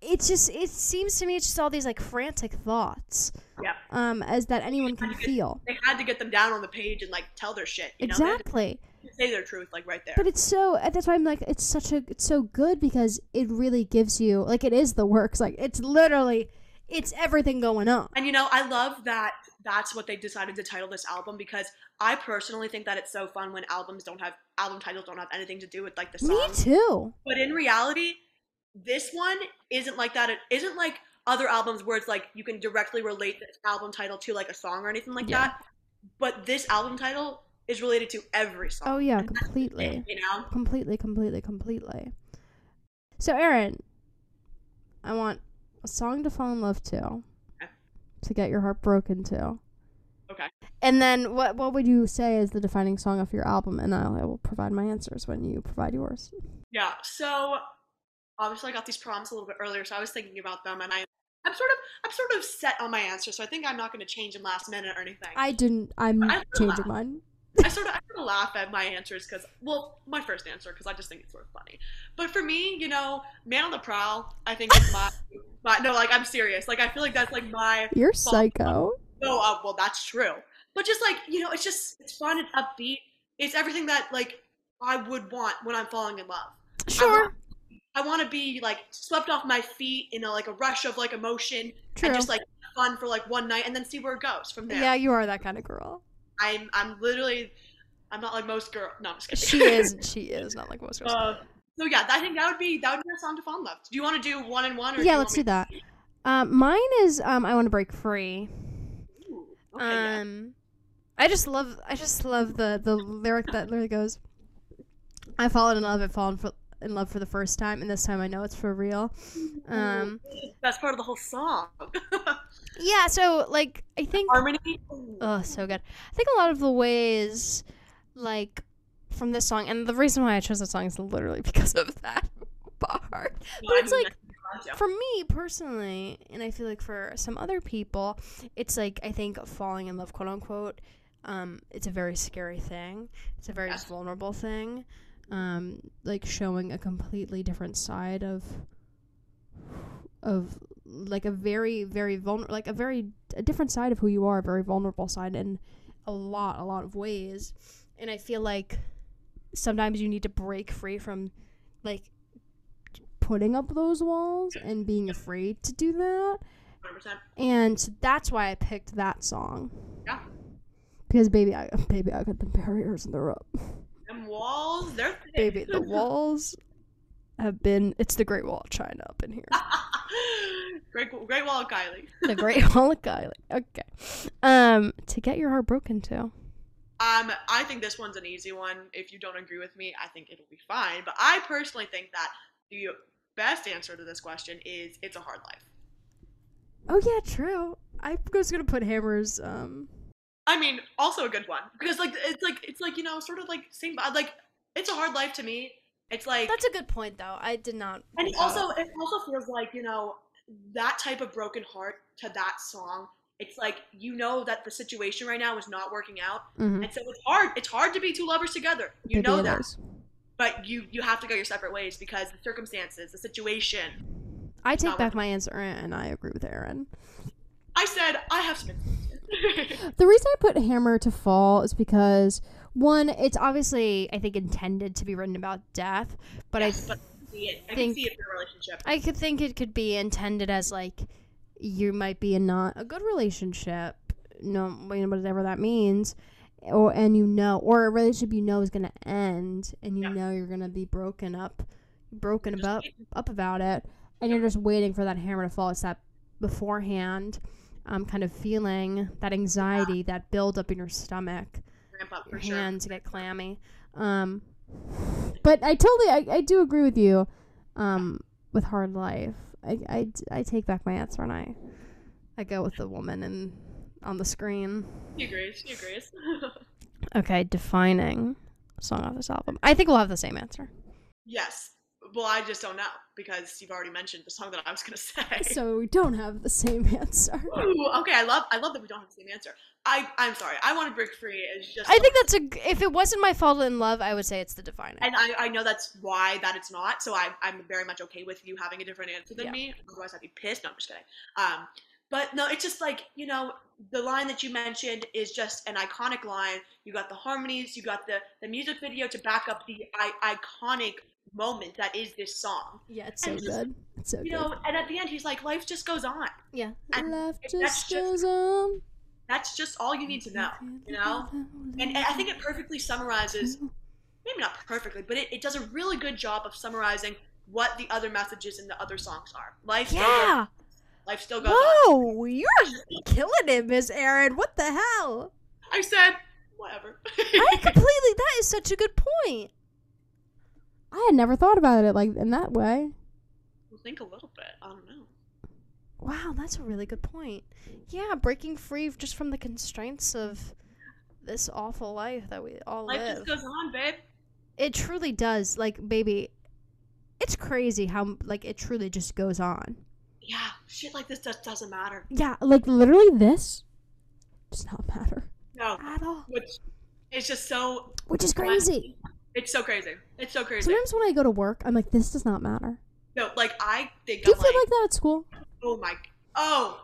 it's just it seems to me it's just all these like frantic thoughts. Yep. Um, as that anyone can feel. They had to get them down on the page and like tell their shit. You know, They had Exactly. to say their truth like right there. But it's so uh, that's why I'm like it's such a it's so good because it really gives you like it is the works like it's literally it's everything going on. And you know, I love that that's what they decided to title this album because I personally think that it's so fun when albums don't have album titles don't have anything to do with like the song. Me too. But in reality, this one isn't like that. It isn't like other albums where it's like you can directly relate the album title to like a song or anything like Yeah. that. But this album title is related to every song. Oh yeah, completely. it, you know? Completely, completely, completely. So Erin, I want a song to fall in love to. Okay. To get your heart broken to. Okay. And then what what would you say is the defining song of your album? And I'll, I will provide my answers when you provide yours. Yeah. So obviously I got these prompts a little bit earlier, so I was thinking about them and I I'm sort of I'm sort of set on my answer, so I think I'm not gonna change them last minute or anything. I didn't. I'm changing mine. I sort of I sort of laugh at my answers because well, my first answer because I just think it's sort of funny. But for me, you know, Man on the Prowl, I think is my my no, like I'm serious. Like I feel like that's like my You're psycho. no, uh, well that's true. But just like you know, it's just it's fun and upbeat. It's everything that like I would want when I'm falling in love. Sure. I want to be like swept off my feet in a like a rush of like emotion True. and just like fun for like one night and then see where it goes from there. Yeah, you are that kind of girl. I'm I'm literally I'm not like most girls. No, I'm just kidding. She is. She is not like most girls. Uh, so yeah, I think that would be that would be a song to fall in love. Do you want to do one and one? Or do yeah, you let's do that. Um, mine is um, I want to break free. Ooh, okay, yeah. Um, I just love I just love the the lyric that literally goes, "I've fallen in love. I've fallen for, in love for the first time, and this time I know it's for real." Um, That's part of the whole song. yeah. So like I think Harmony. Oh, so good. I think a lot of the ways, like, from this song, and the reason why I chose this song is literally because of that bar. But it's like, for me personally, and I feel like for some other people, it's like, I think falling in love, quote unquote, um, it's a very scary thing. It's a very vulnerable thing. Um, like showing a completely different side of of like a very very vulnerable like a very a different side of who you are a very vulnerable side in a lot a lot of ways and i feel like sometimes you need to break free from like putting up those walls and being afraid to do that 100%. and that's why i picked that song Yeah. because baby i baby i got the barriers and they're up Them walls, they're thick. baby the walls have been it's the great wall of china up in here great, great wall of Kylie. the great wall of kylie okay um to get your heart broken to Um, I think this one's an easy one. If you don't agree with me, I think it'll be fine. But I personally think that the best answer to this question is "It's a Hard Life." oh yeah true i was gonna put hammers um I mean, also a good one because like it's like it's like you know sort of like same like it's a hard life to me. It's like that's a good point though i did not and it also it also feels like you know that type of broken heart to that song. It's like you know that the situation right now is not working out, Mhm. and so it's hard. It's hard to be two lovers together. You Baby, know that, is. but you you have to go your separate ways because the circumstances, the situation. I take back my answer and I agree with Erin. I said I have some. The reason I put hammer to fall is because one, it's obviously I think intended to be written about death, but Yes, I but I can see it. I think- can see it in a relationship. I could think it could be intended as like you might be in not a good relationship, no whatever that means, or and you know, or a relationship you know is gonna end, and you Yeah. know you're gonna be broken up, broken Just about wait. up about it, and you're just waiting for that hammer to fall. It's that beforehand, um, kind of feeling that anxiety, that build up in your stomach, ramp up for your sure. hands get clammy. Um, but I totally, I, I do agree with you. Um, with hard life, I, I, I take back my answer and I, I go with the woman and on the screen. She agrees. She agrees. Okay, defining song off this album. I think we'll have the same answer. yes. Well, I just don't know because you've already mentioned the song that I was gonna say. So we don't have the same answer. Ooh, okay, I love I love that we don't have the same answer. I I'm sorry. I want to break free is just I think that's a. If it wasn't my fault in love, I would say it's the defining. and I, I know that's why that it's not. So I I'm very much okay with you having a different answer than Yeah. me. Otherwise, I'd be pissed. No, I'm just kidding. Um, but no, it's just like you know the line that you mentioned is just an iconic line. You got the harmonies, you got the the music video to back up the I, iconic moment that is this song. yeah, it's so just- good. It's so You good. know, and at the end, he's like, life just goes on. yeah. and Life just just- goes on. That's just all you need to know. You know, and, and I think it perfectly summarizes maybe not perfectly, but it, it does a really good job of summarizing what the other messages in the other songs are. Life goes, Yeah. life still goes on. Whoa, you're killing it, Miss Erin. What the hell? I said whatever. I completely. That is such a good point. I had never thought about it like in that way. Well, think a little bit. I don't know. Wow, that's a really good point. Yeah, breaking free just from the constraints of this awful life that we all Life live. just goes on, babe. It truly does. Like, baby, it's crazy how like it truly just goes on. Yeah, shit like this just doesn't matter. Yeah, like literally this does not matter No, at all. which it's just so. Which is crazy. It's so crazy. It's so crazy. Sometimes when I go to work, I'm like, this does not matter. No, like I think Do you I'm feel like, like that at school? oh my, oh.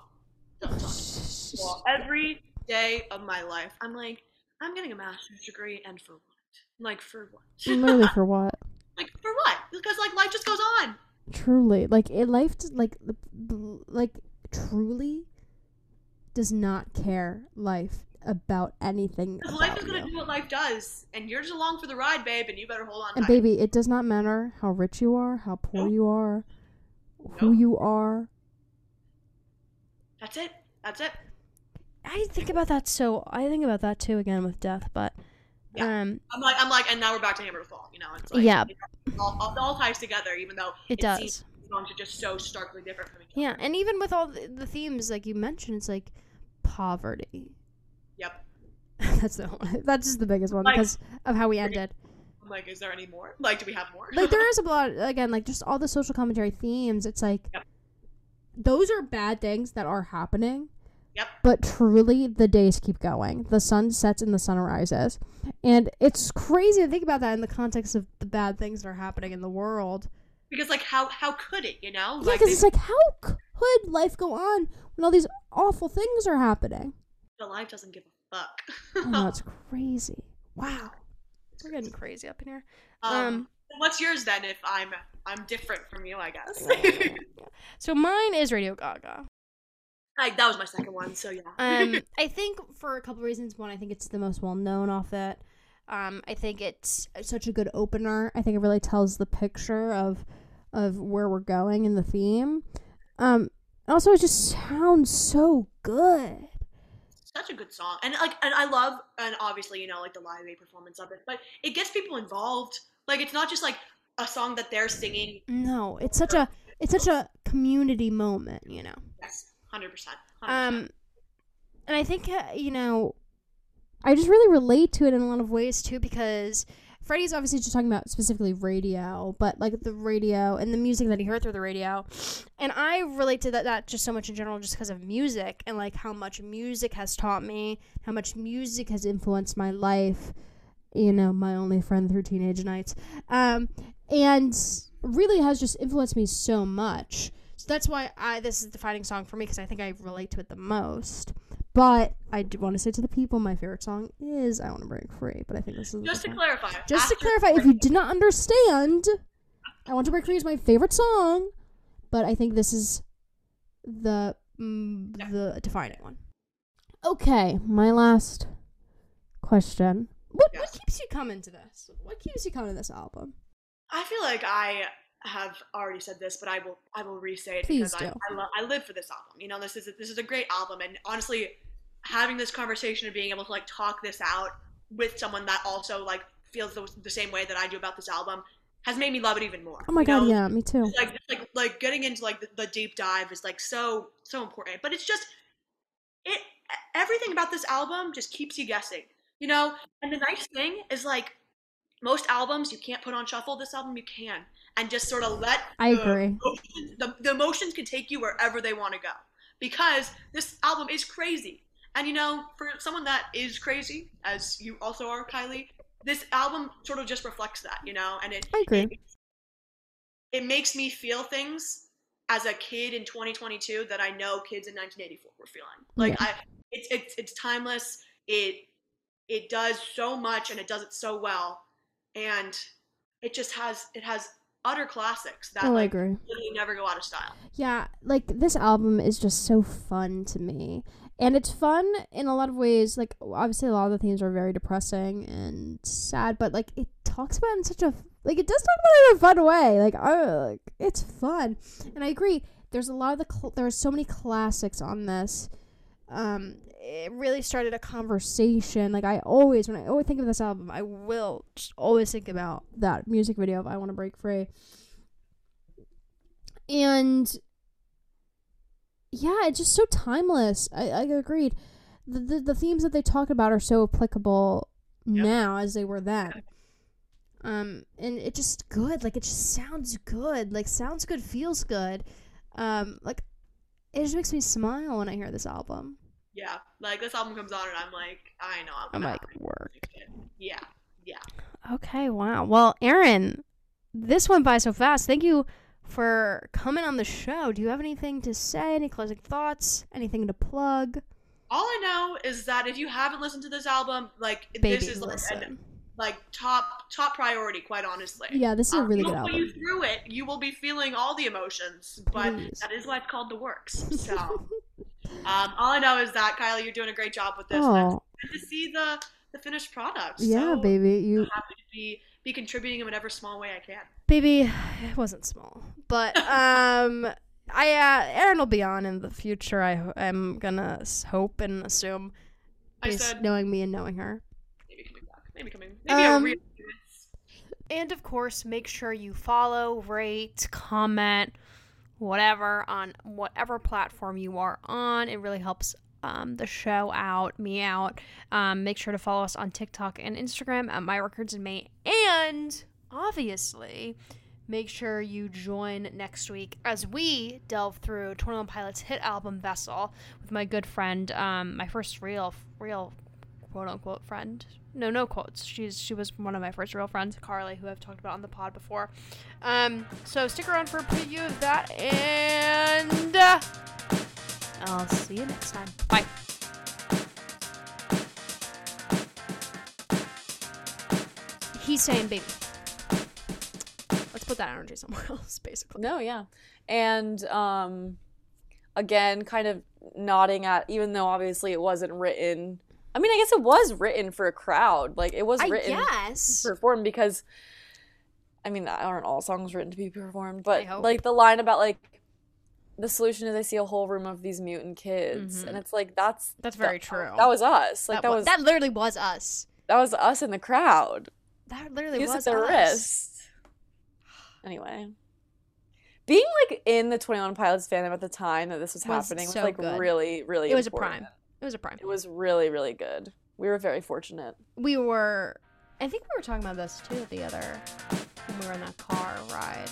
Well, every day of my life, I'm like, I'm getting a master's degree, and for what? Like for what? Literally for what? like for what? Because like life just goes on. Truly, like it life, like like truly does not care life about anything Because life is gonna do what life does, and you're just along for the ride, babe, and you better hold on And tight. baby, it does not matter how rich you are, how poor Nope. you are, who Nope. you are. That's it. That's it. I think about that so I think about that too again with death, but Yeah. um I'm like, I'm like, and now we're back to Hammer to Fall. You know, it's like, Yeah. it all, all, it all ties together, even though it seems does. the songs are just so starkly different from each other. Yeah, and even with all the, the themes like you mentioned, it's like poverty. That's the one. That's just the biggest one Like- because of how we ended. I'm like, is there any more? Like, do we have more? like there is a lot again like just all the social commentary themes it's like Yep. those are bad things that are happening Yep. but truly the days keep going the sun sets and the sun rises and it's crazy to think about that in the context of the bad things that are happening in the world because like, how how could it? You know, yeah like because they- it's like how could life go on when all these awful things are happening the life doesn't give a fuck. i know it's crazy wow we're getting crazy up in here um, um, what's yours then? If I'm I'm different from you, I guess. so mine is Radio Ga Ga like that was my second one, so yeah. Um, I think for a couple reasons. One, I think it's the most well known off it. Um, I think it's such a good opener. I think it really tells the picture of of where we're going and the theme. Um, also, it just sounds so good. Such a good song and like and i love and obviously you know like the live aid performance of it but it gets people involved like it's not just like a song that they're singing No, it's such a it's such a community moment. You know. yes 100% 100%. Um, and I think uh, you know, I just really relate to it in a lot of ways too because Freddie's obviously just talking about specifically radio, but like the radio and the music that he heard through the radio, and I relate to that that just so much in general, just because of music and like how much music has taught me, how much music has influenced my life. You know, my only friend through teenage nights, um, and really has just influenced me so much. So that's why I this is the defining song for me because I think I relate to it the most. But I do want to say to the people, my favorite song is "I Want to Break Free." But I think this is just to clarify just to clarify, if you did not understand, "I Want to Break Free" is my favorite song, but I think this is the mm, the defining one. Okay, my last question. What what keeps you coming to this? What keeps you coming to this album? i feel like i have already said this but i will i will re-say it Please because do. I, I, lo- I live for this album you know this is a, this is a great album and honestly having this conversation and being able to like talk this out with someone that also like feels the, the same way that I do about this album has made me love it even more. Oh my god, know? yeah, me too. like like like getting into like the, the deep dive is like so so important but it's just it everything about this album just keeps you guessing you know and the nice thing is like most albums you can't put on shuffle this album you can and just sort of let I the agree. emotions- the, the emotions can take you wherever they want to go because this album is crazy and you know for someone that is crazy as you also are kylie this album sort of just reflects that you know and it I agree. it, it makes me feel things as a kid in 2022 that I know kids in 1984 were feeling. Like Yeah. I, it's it's it's timeless. It it does so much and it does it so well, and it just has it has utter classics that Oh, I like agree. literally never go out of style. Yeah, like this album is just so fun to me. And it's fun in a lot of ways. Like, obviously, a lot of the themes are very depressing and sad, but like, it talks about it in such a like, it does talk about it in a fun way. Like, oh, like it's fun. And I agree. There's a lot of the cl- there are so many classics on this. Um, it really started a conversation. Like, I always when I always think of this album, I will just always think about that music video of "I Want to Break Free." And yeah, it's just so timeless. I, I agreed. The, the the themes that they talk about are so applicable Yep. now as they were then. Um, and it just good. Like it just sounds good. Like sounds good, feels good. Um, like it just makes me smile when I hear this album. Yeah, like this album comes on and I'm like, I know I'm, I'm gonna like, have to work. Yeah, yeah. Okay, wow. Well, Erin, this went by so fast. Thank you for coming on the show. Do you have anything to say? Any closing thoughts? Anything to plug? All I know is that if you haven't listened to this album, like Baby, this is like, an, like top top priority, quite honestly. Yeah, this is a really we'll good put you album. through it. You will be feeling all the emotions, but Please. that is why it's called the works. So, um, all I know is that Kylie, you're doing a great job with this. Oh, good to see the the finished product. yeah, so baby. I'm You happy to be be contributing in whatever small way I can. Baby, it wasn't small, but um, I uh, Erin will be on in the future. I ho- I'm gonna hope and assume, I based said knowing me and knowing her. maybe coming back, maybe coming, maybe Um, a real. And of course, make sure you follow, rate, comment, whatever on whatever platform you are on. It really helps um, the show out, me out. Um, make sure to follow us on TikTok and Instagram at My Records in May. And obviously, make sure you join next week as we delve through 21 Pilots' hit album Vessel with my good friend, um, my first real, real quote unquote friend. No, no quotes. She's she was one of my first real friends, Carly, who I've talked about on the pod before. Um, so stick around for a preview of that, and uh, I'll see you next time. Bye. He's saying baby. Let's put that energy somewhere else, basically. No, yeah. And um again, kind of nodding at even though obviously it wasn't written I mean, I guess it was written for a crowd. Like it was written performed because I mean, aren't all songs written to be performed, but like the line about like the solution is I see a whole room of these mutant kids, Mhm. and it's like that's That's very that- true. That was us. Like that, wa- was that literally was us. that was us in the crowd. That literally Use was at the us. wrist. Anyway, being like in the Twenty One Pilots fandom at the time that this was, Was happening was like good. really, really. It was a important. prime. It was a prime. It was really, really good. We were very fortunate. we were I think we were talking about this too the other when we were in that car ride.